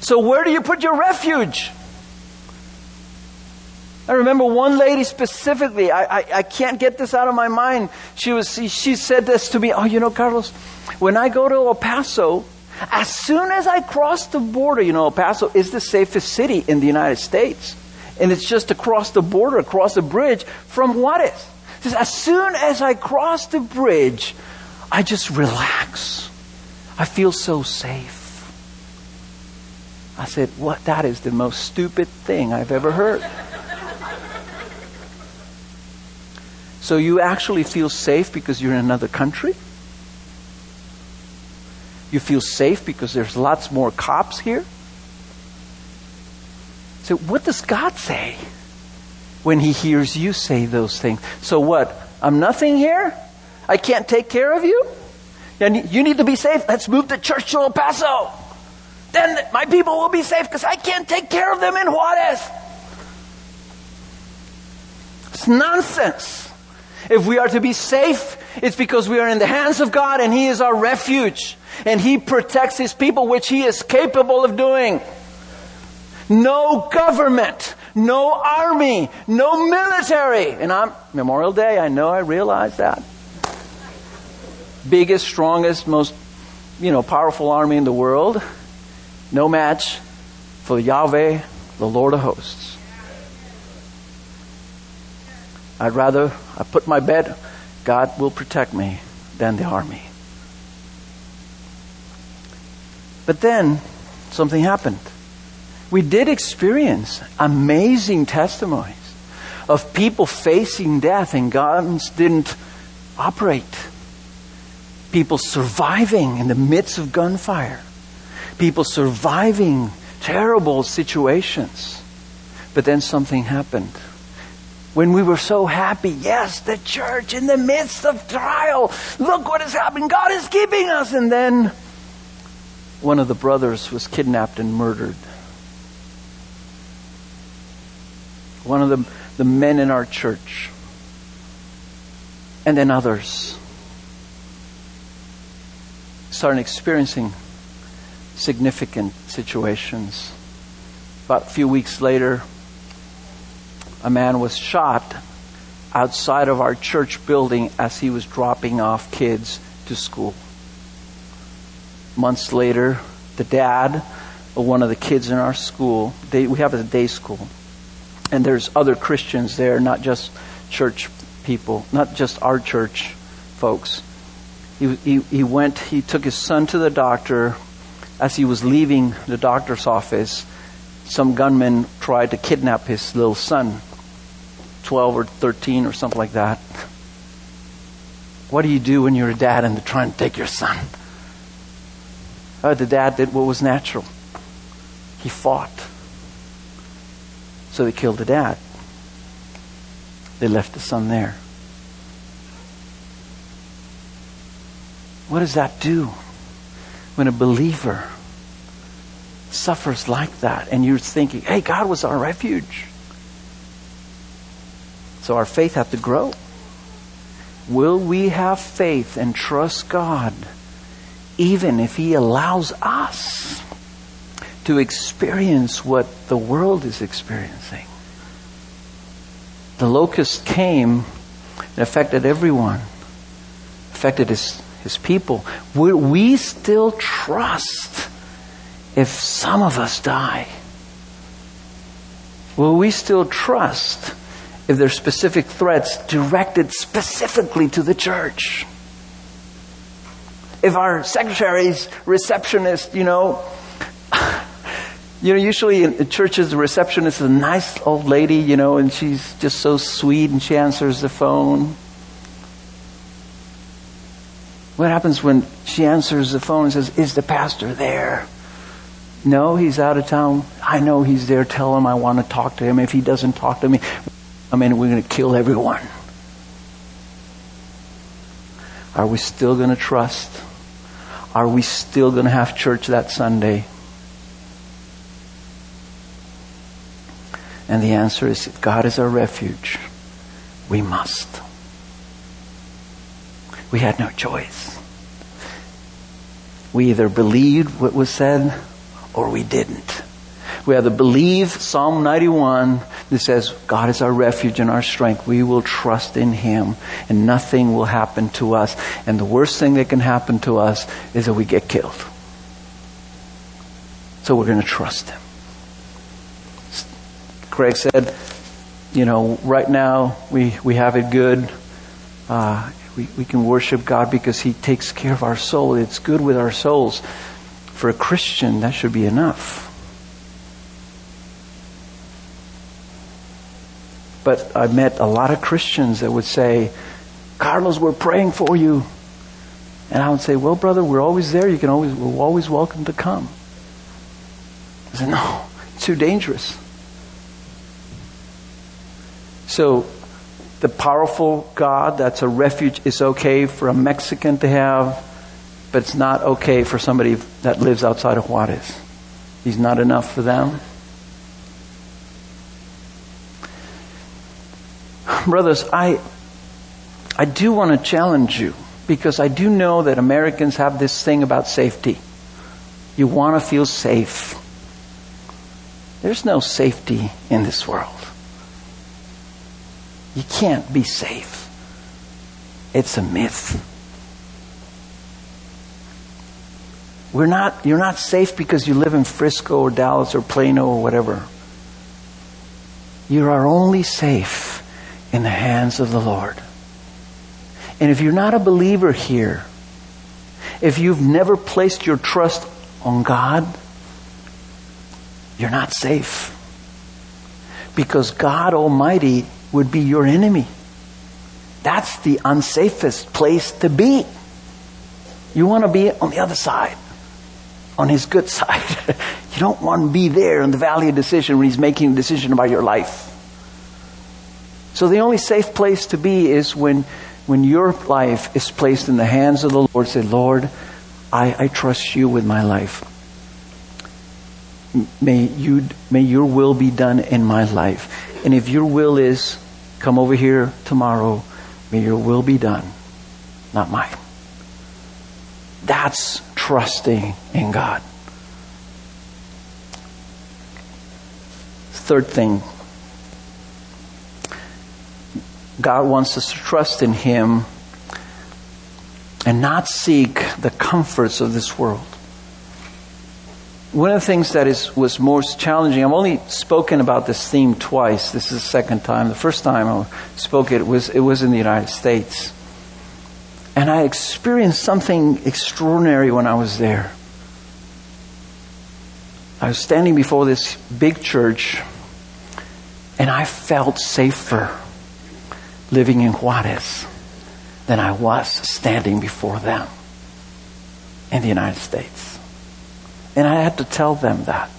So where do you put your refuge? I remember one lady specifically, I, I, I, can't get this out of my mind. She, was, she, she said this to me, oh, you know, Carlos, when I go to El Paso, as soon as I cross the border, you know, El Paso is the safest city in the United States. And it's just across the border, across the bridge from Juarez. Says, as soon as I cross the bridge, I just relax. I feel so safe. I said, what? That is the most stupid thing I've ever heard. So you actually feel safe because you're in another country? You feel safe because there's lots more cops here? So what does God say when he hears you say those things? So what? I'm nothing here? I can't take care of you? And you need to be safe. Let's move the church to El Paso. Then my people will be safe because I can't take care of them in Juarez. It's nonsense. If we are to be safe, it's because we are in the hands of God and He is our refuge. And He protects His people, which He is capable of doing. No government, no army, no military. And I'm, Memorial Day, I know, I realize that. Biggest, strongest, most, you know, powerful army in the world. No match for Yahweh, the Lord of hosts. I'd rather I put my bet God will protect me than the army. But then something happened. We did experience amazing testimonies of people facing death and guns didn't operate. People surviving in the midst of gunfire. People surviving terrible situations. But then something happened. When we were so happy, yes, the church in the midst of trial, look what is happening. God is keeping us. And then one of the brothers was kidnapped and murdered. One of the, the men in our church. And then others started experiencing significant situations. About a few weeks later, a man was shot outside of our church building as he was dropping off kids to school. Months later, the dad of one of the kids in our school, they, we have a day school, and there's other Christians there, not just church people, not just our church folks. He, he, he went, he took his son to the doctor. As he was leaving the doctor's office, some gunmen tried to kidnap his little son 12 or 13 or something like that. What do you do when you're a dad and they're trying to take your son? Uh, the dad did what was natural. He fought. So they killed the dad. They left the son there. What does that do when a believer suffers like that and you're thinking, hey, God was our refuge? So our faith has to grow. Will we have faith and trust God even if He allows us to experience what the world is experiencing? The locust came and affected everyone, affected His, his people. Will we still trust if some of us die? Will we still trust if there's specific threats directed specifically to the church. If our secretary's receptionist, you know, you know, usually in churches, the receptionist is a nice old lady, you know, and she's just so sweet and she answers the phone. What happens when she answers the phone and says, Is the pastor there? No, he's out of town. I know he's there. Tell him I want to talk to him. If he doesn't talk to me, I mean, we're going to kill everyone. Are we still going to trust? Are we still going to have church that Sunday? And the answer is if God is our refuge, we must. We had no choice. We either believed what was said or we didn't. We either believe Psalm 91 that says, God is our refuge and our strength. We will trust in Him and nothing will happen to us. And the worst thing that can happen to us is that we get killed. So we're going to trust Him. Craig said, you know, right now we, we have it good. Uh, we, we can worship God because He takes care of our soul. It's good with our souls. For a Christian, that should be enough. But I met a lot of Christians that would say, Carlos, we're praying for you. And I would say, well, brother, we're always there. You can always, we're always welcome to come. I said, no, it's too dangerous. So the powerful God that's a refuge is okay for a Mexican to have, but it's not okay for somebody that lives outside of Juarez. He's not enough for them. brothers, I, I do want to challenge you because I do know that Americans have this thing about safety. You want to feel safe. There's no safety in this world. You can't be safe. It's a myth. We're not, you're not safe because you live in Frisco or Dallas or Plano or whatever. You are only safe in the hands of the Lord. And if you're not a believer here, if you've never placed your trust on God, you're not safe. Because God Almighty would be your enemy. That's the unsafest place to be. You want to be on the other side, on His good side. you don't want to be there in the valley of decision when He's making a decision about your life. So the only safe place to be is when, when your life is placed in the hands of the Lord. Say, Lord, I, I trust you with my life. May you, may your will be done in my life. And if your will is come over here tomorrow, may your will be done, not mine. That's trusting in God. Third thing, God wants us to trust in Him and not seek the comforts of this world. One of the things that is, was most challenging, I've only spoken about this theme twice. This is the second time. The first time I spoke it was, it was in the United States. And I experienced something extraordinary when I was there. I was standing before this big church and I felt safer living in Juarez than I was standing before them in the United States. And I had to tell them that.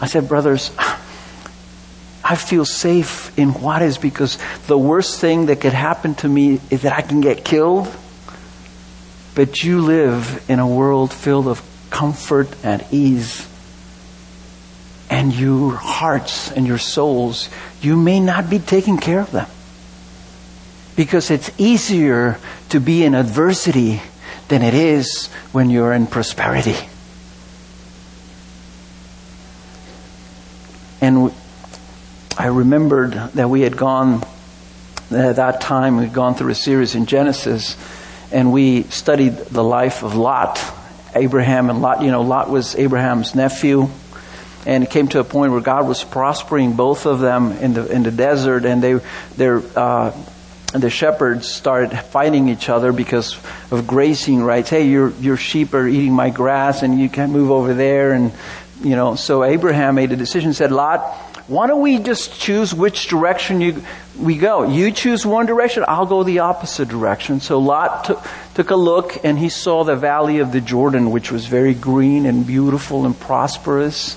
I said, brothers, I feel safe in Juarez because the worst thing that could happen to me is that I can get killed. But you live in a world filled of comfort and ease. And your hearts and your souls, you may not be taking care of them. Because it's easier to be in adversity than it is when you're in prosperity. And I remembered that we had gone, at that time, we'd gone through a series in Genesis, and we studied the life of Lot, Abraham and Lot. You know, Lot was Abraham's nephew. And it came to a point where God was prospering both of them in the in the desert, and they they're uh, the shepherds started fighting each other because of grazing rights. Hey, your your sheep are eating my grass, and you can't move over there. And you know, so Abraham made a decision. Said, Lot, why don't we just choose which direction you we go? You choose one direction, I'll go the opposite direction. So Lot took took a look, and he saw the valley of the Jordan, which was very green and beautiful and prosperous.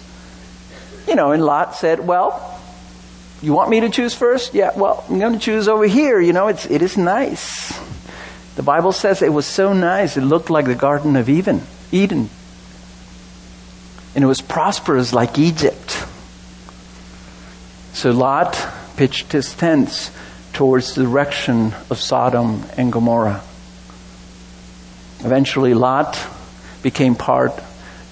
You know, and Lot said, well you want me to choose first? Yeah, well, I'm going to choose over here. You know, it's, it is nice. The Bible says it was so nice, it looked like the Garden of Eden. Eden. And it was prosperous like Egypt. So Lot pitched his tents towards the direction of Sodom and Gomorrah. Eventually, Lot became part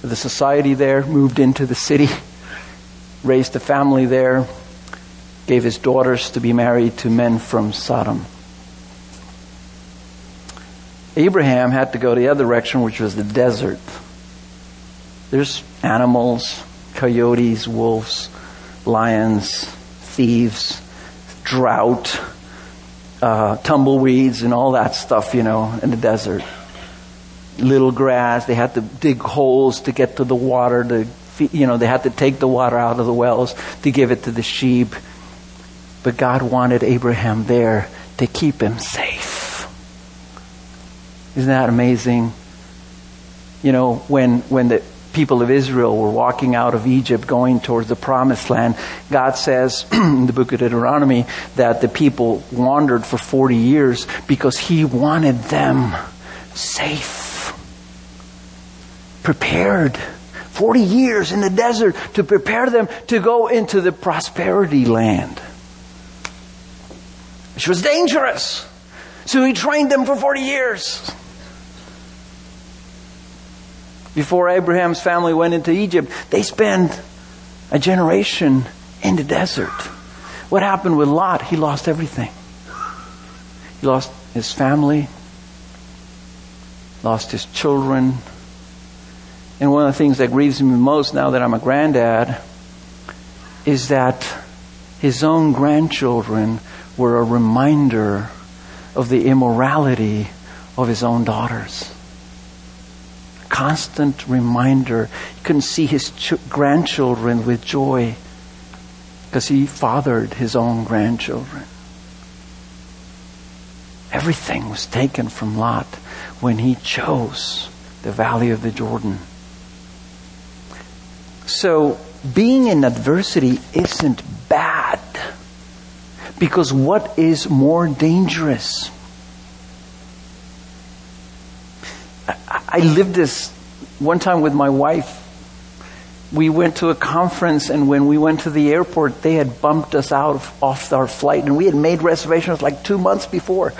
of the society there, moved into the city, raised a family there, gave his daughters to be married to men from Sodom. Abraham had to go the other direction, which was the desert. There's animals, coyotes, wolves, lions, thieves, drought, uh, tumbleweeds, and all that stuff, you know, in the desert. Little grass. They had to dig holes to get to the water. To, you know, they had to take the water out of the wells to give it to the sheep. But God wanted Abraham there to keep him safe. Isn't that amazing? You know, when, when the people of Israel were walking out of Egypt going towards the promised land, God says in the book of Deuteronomy that the people wandered for 40 years because He wanted them safe, prepared. 40 years in the desert to prepare them to go into the prosperity land. Which was dangerous. So he trained them for 40 years. Before Abraham's family went into Egypt, they spent a generation in the desert. What happened with Lot? He lost everything. He lost his family, lost his children, And one of the things that grieves me most now that I'm a granddad is that his own grandchildren were a reminder of the immorality of his own daughters. Constant reminder. He couldn't see his ch- grandchildren with joy because he fathered his own grandchildren. Everything was taken from Lot when he chose the valley of the Jordan. So, being in adversity isn't bad. Because what is more dangerous? I, lived this one time with my wife. We went to a conference, and when we went to the airport, they had bumped us out of, off our flight, and we had made reservations like two months before,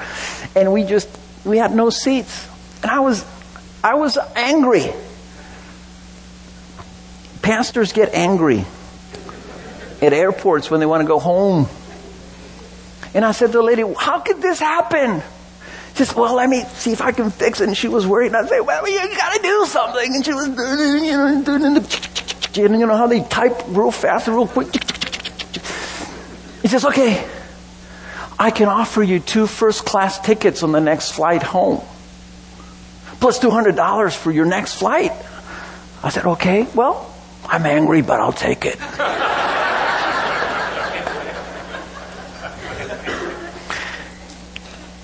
and we just we had no seats, and I was I was angry pastors get angry at airports when they want to go home. And I said to the lady, how could this happen? Says, well, let me see if I can fix it. And she was worried. And I said, well, you gotta do something. And she was, doing, you know, doing the, you know how they type real fast and real quick. He says, okay, I can offer you two first class tickets on the next flight home. Plus $200 for your next flight. I said, okay, well, I'm angry, but I'll take it.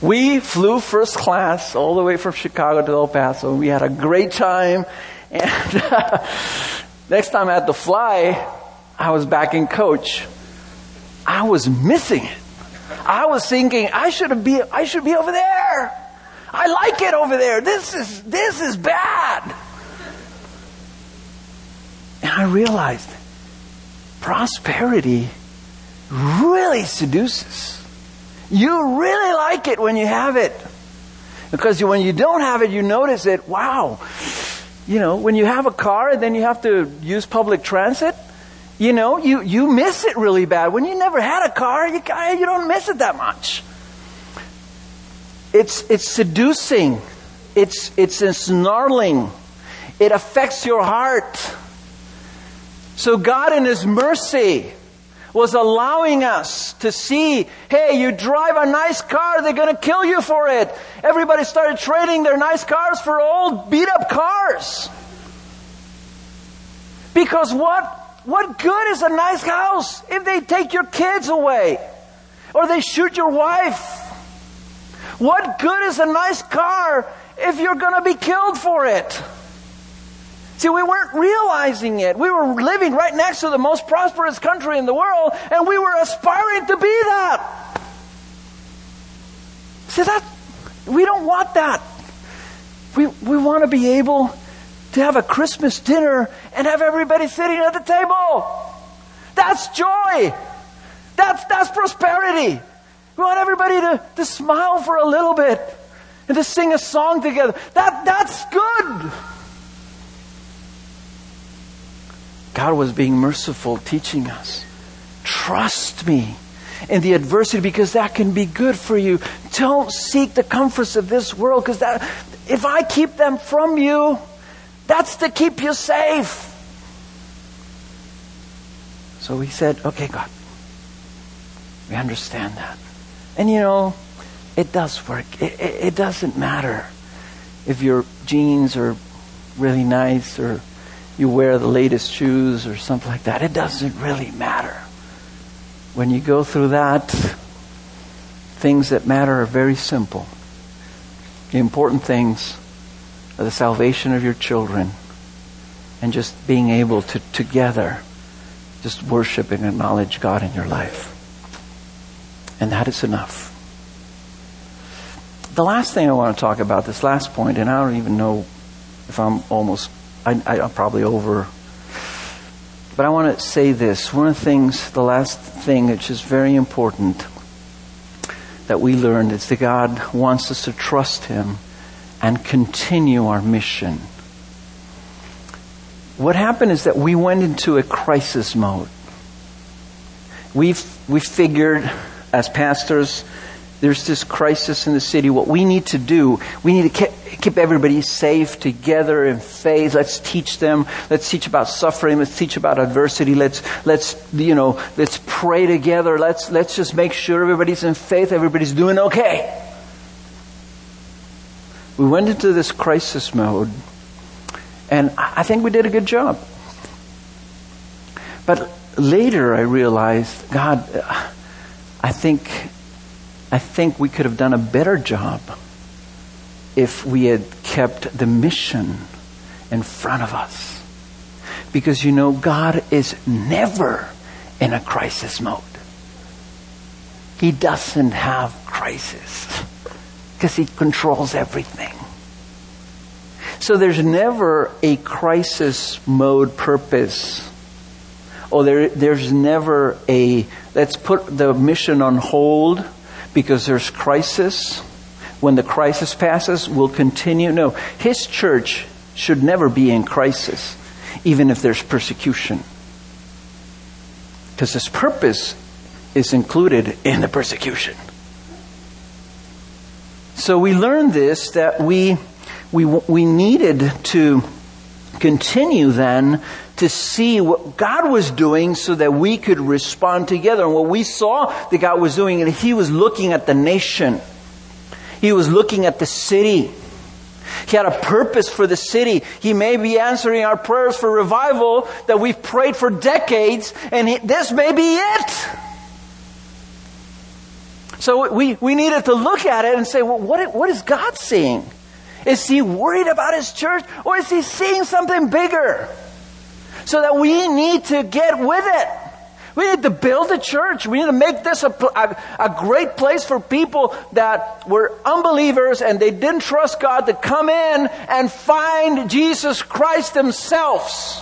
we flew first class all the way from Chicago to El Paso. We had a great time. And next time I had to fly, I was back in coach. I was missing it. I was thinking I should be I should be over there. I like it over there. This is this is bad. And I realized prosperity really seduces. You really like it when you have it. Because when you don't have it, you notice it. Wow. You know, when you have a car and then you have to use public transit, you know, you, you miss it really bad. When you never had a car, you, you don't miss it that much. It's, it's seducing. It's, it's snarling, It affects your heart. So God in His mercy was allowing us to see, hey, you drive a nice car, they're gonna kill you for it. Everybody started trading their nice cars for old beat up cars. Because what, what good is a nice house if they take your kids away? Or they shoot your wife? What good is a nice car if you're gonna be killed for it? See, we weren't realizing it. We were living right next to the most prosperous country in the world, and we were aspiring to be that. See, that, we don't want that. We, we want to be able to have a Christmas dinner and have everybody sitting at the table. That's joy. That's, that's prosperity. We want everybody to, to smile for a little bit and to sing a song together. That, that's good. God was being merciful, teaching us. Trust me in the adversity because that can be good for you. Don't seek the comforts of this world because that, if I keep them from you, that's to keep you safe. So we said, okay, God, we understand that. And you know, it does work. It, it, it doesn't matter if your jeans are really nice or you wear the latest shoes or something like that. It doesn't really matter. When you go through that, things that matter are very simple. The important things are the salvation of your children and just being able to together just worship and acknowledge God in your life. And that is enough. The last thing I want to talk about, this last point, and I don't even know if I'm almost I, am probably over. But I want to say this. One of the things, the last thing, which is very important that we learned is that God wants us to trust Him and continue our mission. What happened is that we went into a crisis mode. We've, we figured as pastors, there's this crisis in the city. What we need to do, we need to keep, keep everybody safe together in faith. Let's teach them. Let's teach about suffering. Let's teach about adversity. Let's, let's, you know, let's pray together. Let's, let's just make sure everybody's in faith. Everybody's doing okay. We went into this crisis mode, and I think we did a good job. But later I realized, God, I think, I think we could have done a better job if we had kept the mission in front of us. Because you know, God is never in a crisis mode. He doesn't have crisis because he controls everything. So there's never a crisis mode purpose oh, there, there's never a, let's put the mission on hold because there's crisis. When the crisis passes, we'll continue. No, his church should never be in crisis, even if there's persecution. Because his purpose is included in the persecution. So we learned this that we, we, we needed to continue then to see what God was doing so that we could respond together. And what we saw that God was doing, and He was looking at the nation. He was looking at the city. He had a purpose for the city. He may be answering our prayers for revival that we've prayed for decades, and he, this may be it. So we, we needed to look at it and say, well, what, what is God seeing? Is he worried about his church, or is he seeing something bigger? So that we need to get with it. We need to build a church. We need to make this a, a, a, great place for people that were unbelievers and they didn't trust God to come in and find Jesus Christ themselves.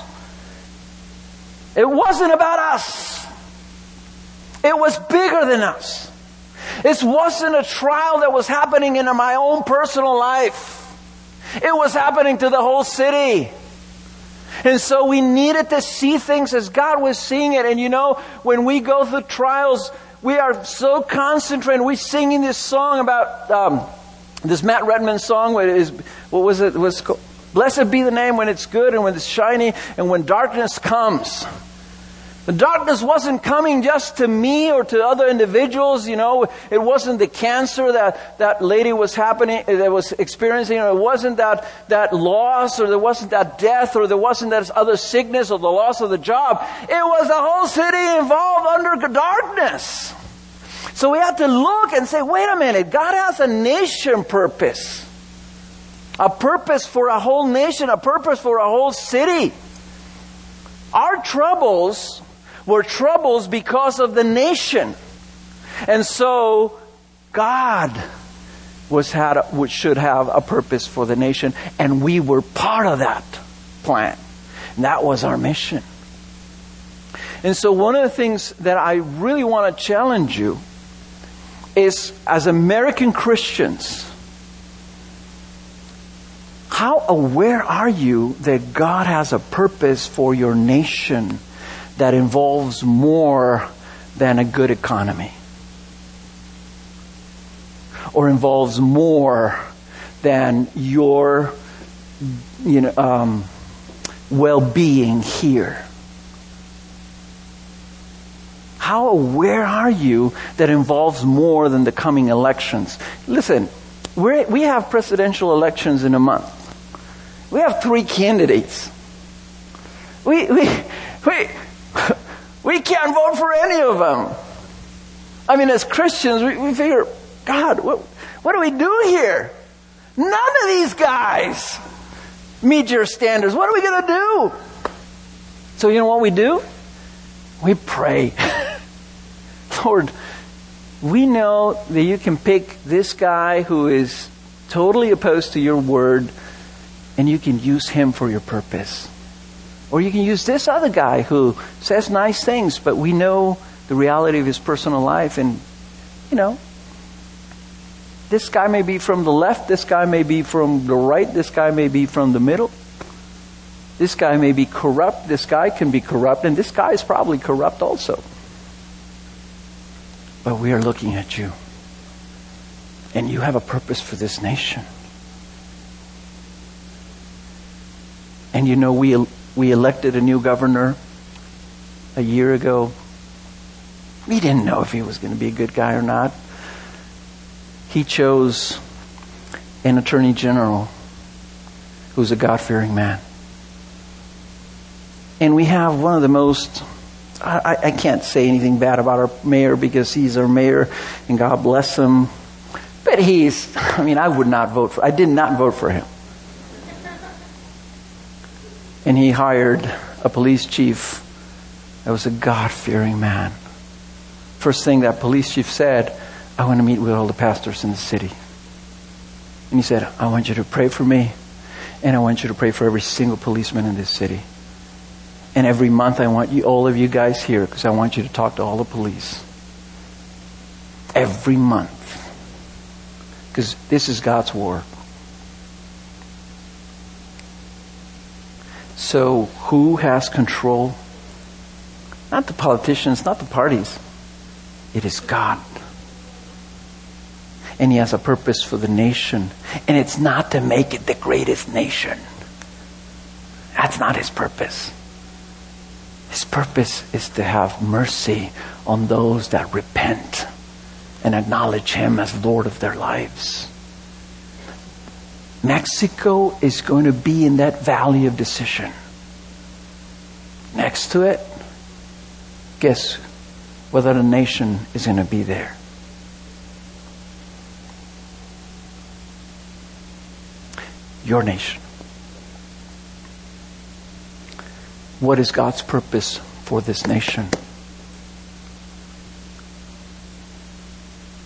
It wasn't about us. It was bigger than us. It wasn't a trial that was happening in my own personal life. It was happening to the whole city. And so we needed to see things as God was seeing it. And you know, when we go through trials, we are so concentrated. We're singing this song about um, this Matt Redman song. What, is, what was it? it was called, Blessed be the name when it's good and when it's shiny and when darkness comes. The darkness wasn't coming just to me or to other individuals, you know. It wasn't the cancer that that lady was happening, uh, that was experiencing, it wasn't that, that loss, or there wasn't that death, or there wasn't that other sickness, or the loss of the job. It was the whole city involved under darkness. So we have to look and say, wait a minute, God has a nation purpose. A purpose for a whole nation, a purpose for a whole city. Our troubles were troubles because of the nation. And so God was had a, should have a purpose for the nation and we were part of that plan. And that was our mission. And so one of the things that I really want to challenge you is as American Christians, how aware are you that God has a purpose for your nation that involves more than a good economy or involves more than your you know um, well-being here. How aware are you that involves more than the coming elections? Listen we have presidential elections in a month. We have three candidates. We, we, we, we can't vote for any of them. I mean, as Christians, we, we figure, God, what, what do we do here? None of these guys meet your standards. What are we going to do? So, you know what we do? We pray. Lord, we know that you can pick this guy who is totally opposed to your word and you can use him for your purpose. Or you can use this other guy who says nice things, but we know the reality of his personal life. And, you know, this guy may be from the left, this guy may be from the right, this guy may be from the middle. This guy may be corrupt, this guy can be corrupt, and this guy is probably corrupt also. But we are looking at you. And you have a purpose for this nation. And you know, we, we elected a new governor a year ago. We didn't know if he was going to be a good guy or not. He chose an attorney general who's a God fearing man. And we have one of the most, I, I, can't say anything bad about our mayor because he's our mayor and God bless him. But he's, I mean, I would not vote for, I did not vote for him. And he hired a police chief that was a God fearing man. First thing that police chief said, I want to meet with all the pastors in the city. And he said, I want you to pray for me, and I want you to pray for every single policeman in this city. And every month I want you, all of you guys here, because I want you to talk to all the police. Every month. Because this is God's war. So, who has control? Not the politicians, not the parties. It is God. And He has a purpose for the nation. And it's not to make it the greatest nation. That's not His purpose. His purpose is to have mercy on those that repent and acknowledge Him as Lord of their lives. Mexico is going to be in that valley of decision. Next to it, guess whether the nation is going to be there. Your nation. What is God's purpose for this nation?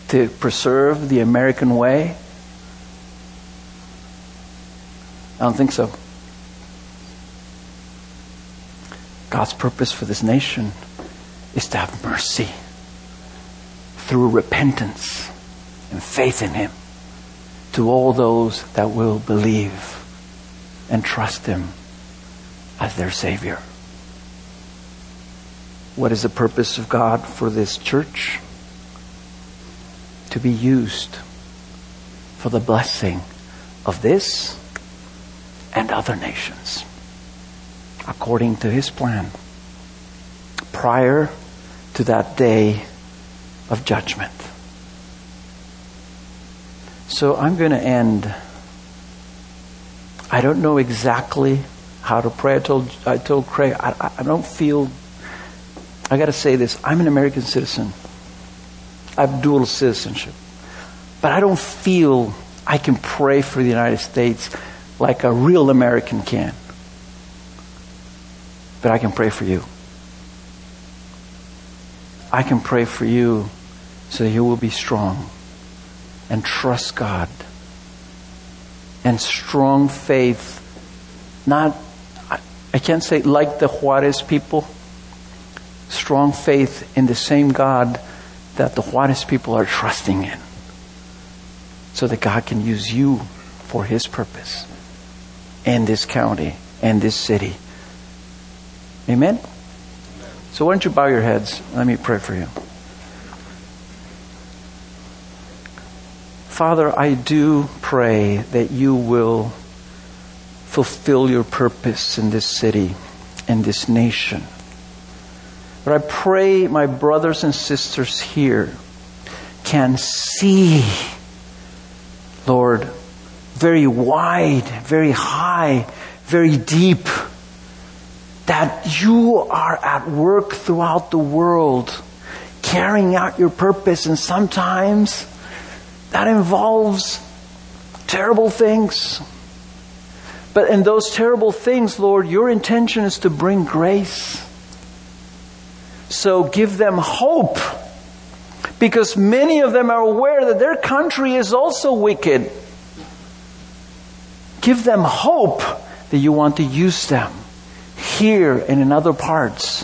To preserve the American way? I don't think so. God's purpose for this nation is to have mercy through repentance and faith in Him to all those that will believe and trust Him as their Savior. What is the purpose of God for this church? To be used for the blessing of this and other nations according to His plan prior to that day of judgment. So I'm going to end. I don't know exactly how to pray. I told I told Craig I, I don't feel. I got to say this. I'm an American citizen. I have dual citizenship, but I don't feel I can pray for the United States like a real American can. But I can pray for you. I can pray for you so that you will be strong and trust God. And strong faith, not I can't say like the Juarez people. Strong faith in the same God that the Juarez people are trusting in. So that God can use you for His purpose in this county and this city. Amen? So why don't you bow your heads? Let me pray for you. Father, I do pray that you will fulfill your purpose in this city and this nation. But I pray my brothers and sisters here can see, Lord, very wide, very high, very deep, that you are at work throughout the world, carrying out your purpose, and sometimes that involves terrible things but in those terrible things, Lord, your intention is to bring grace. So give them hope. Because many of them are aware that their country is also wicked. Give them hope that you want to use them here and in other parts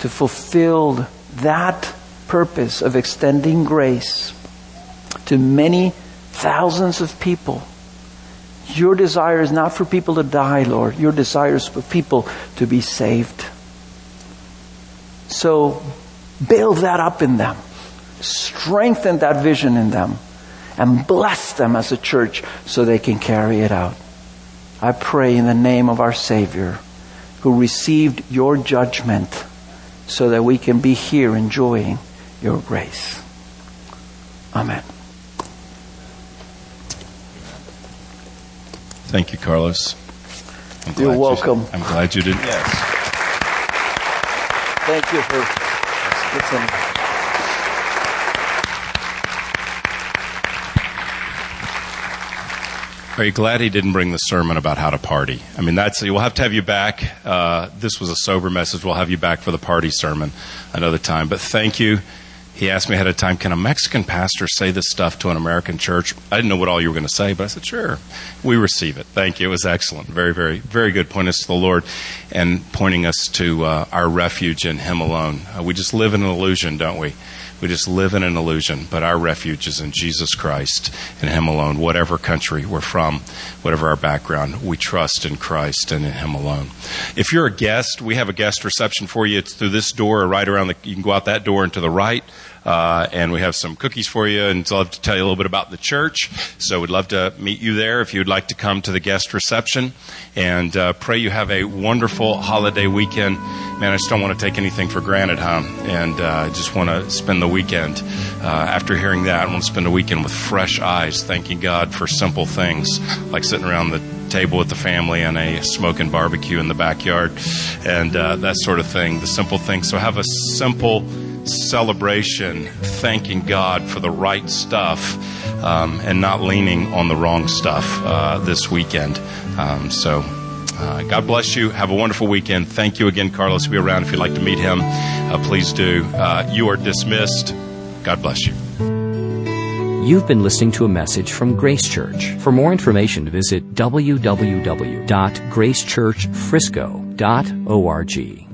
to fulfill that purpose of extending grace to many thousands of people your desire is not for people to die, Lord. Your desire is for people to be saved. So build that up in them. Strengthen that vision in them. And bless them as a church so they can carry it out. I pray in the name of our Savior who received your judgment so that we can be here enjoying your grace. Amen. Thank you, Carlos. I'm You're welcome. You, I'm glad you did. Yes. Thank you for listening. Are you glad he didn't bring the sermon about how to party? I mean, that's we'll have to have you back. Uh, this was a sober message. We'll have you back for the party sermon another time. But thank you. He asked me ahead of time, "Can a Mexican pastor say this stuff to an American church?" I didn't know what all you were going to say, but I said, "Sure." We receive it. Thank you. It was excellent. Very, very, very good. Point us to the Lord and pointing us to uh, our refuge in Him alone. Uh, we just live in an illusion, don't we? We just live in an illusion, but our refuge is in Jesus Christ and Him alone. Whatever country we're from, whatever our background, we trust in Christ and in Him alone. If you're a guest, we have a guest reception for you. It's through this door or right around the, you can go out that door and to the right. Uh, and we have some cookies for you, and I'd love to tell you a little bit about the church. So we'd love to meet you there if you'd like to come to the guest reception. And uh, pray you have a wonderful holiday weekend. Man, I just don't want to take anything for granted, huh? And uh, I just want to spend the weekend. Uh, after hearing that, I want to spend a weekend with fresh eyes, thanking God for simple things like sitting around the table with the family and a smoking barbecue in the backyard and uh, that sort of thing. The simple things. So have a simple celebration, thanking God for the right stuff um, and not leaning on the wrong stuff uh, this weekend. Um, so, uh, God bless you. Have a wonderful weekend. Thank you again, Carlos. Be around if you'd like to meet him. Uh, please do. Uh, you are dismissed. God bless you. You've been listening to a message from Grace Church. For more information, visit www.gracechurchfrisco.org.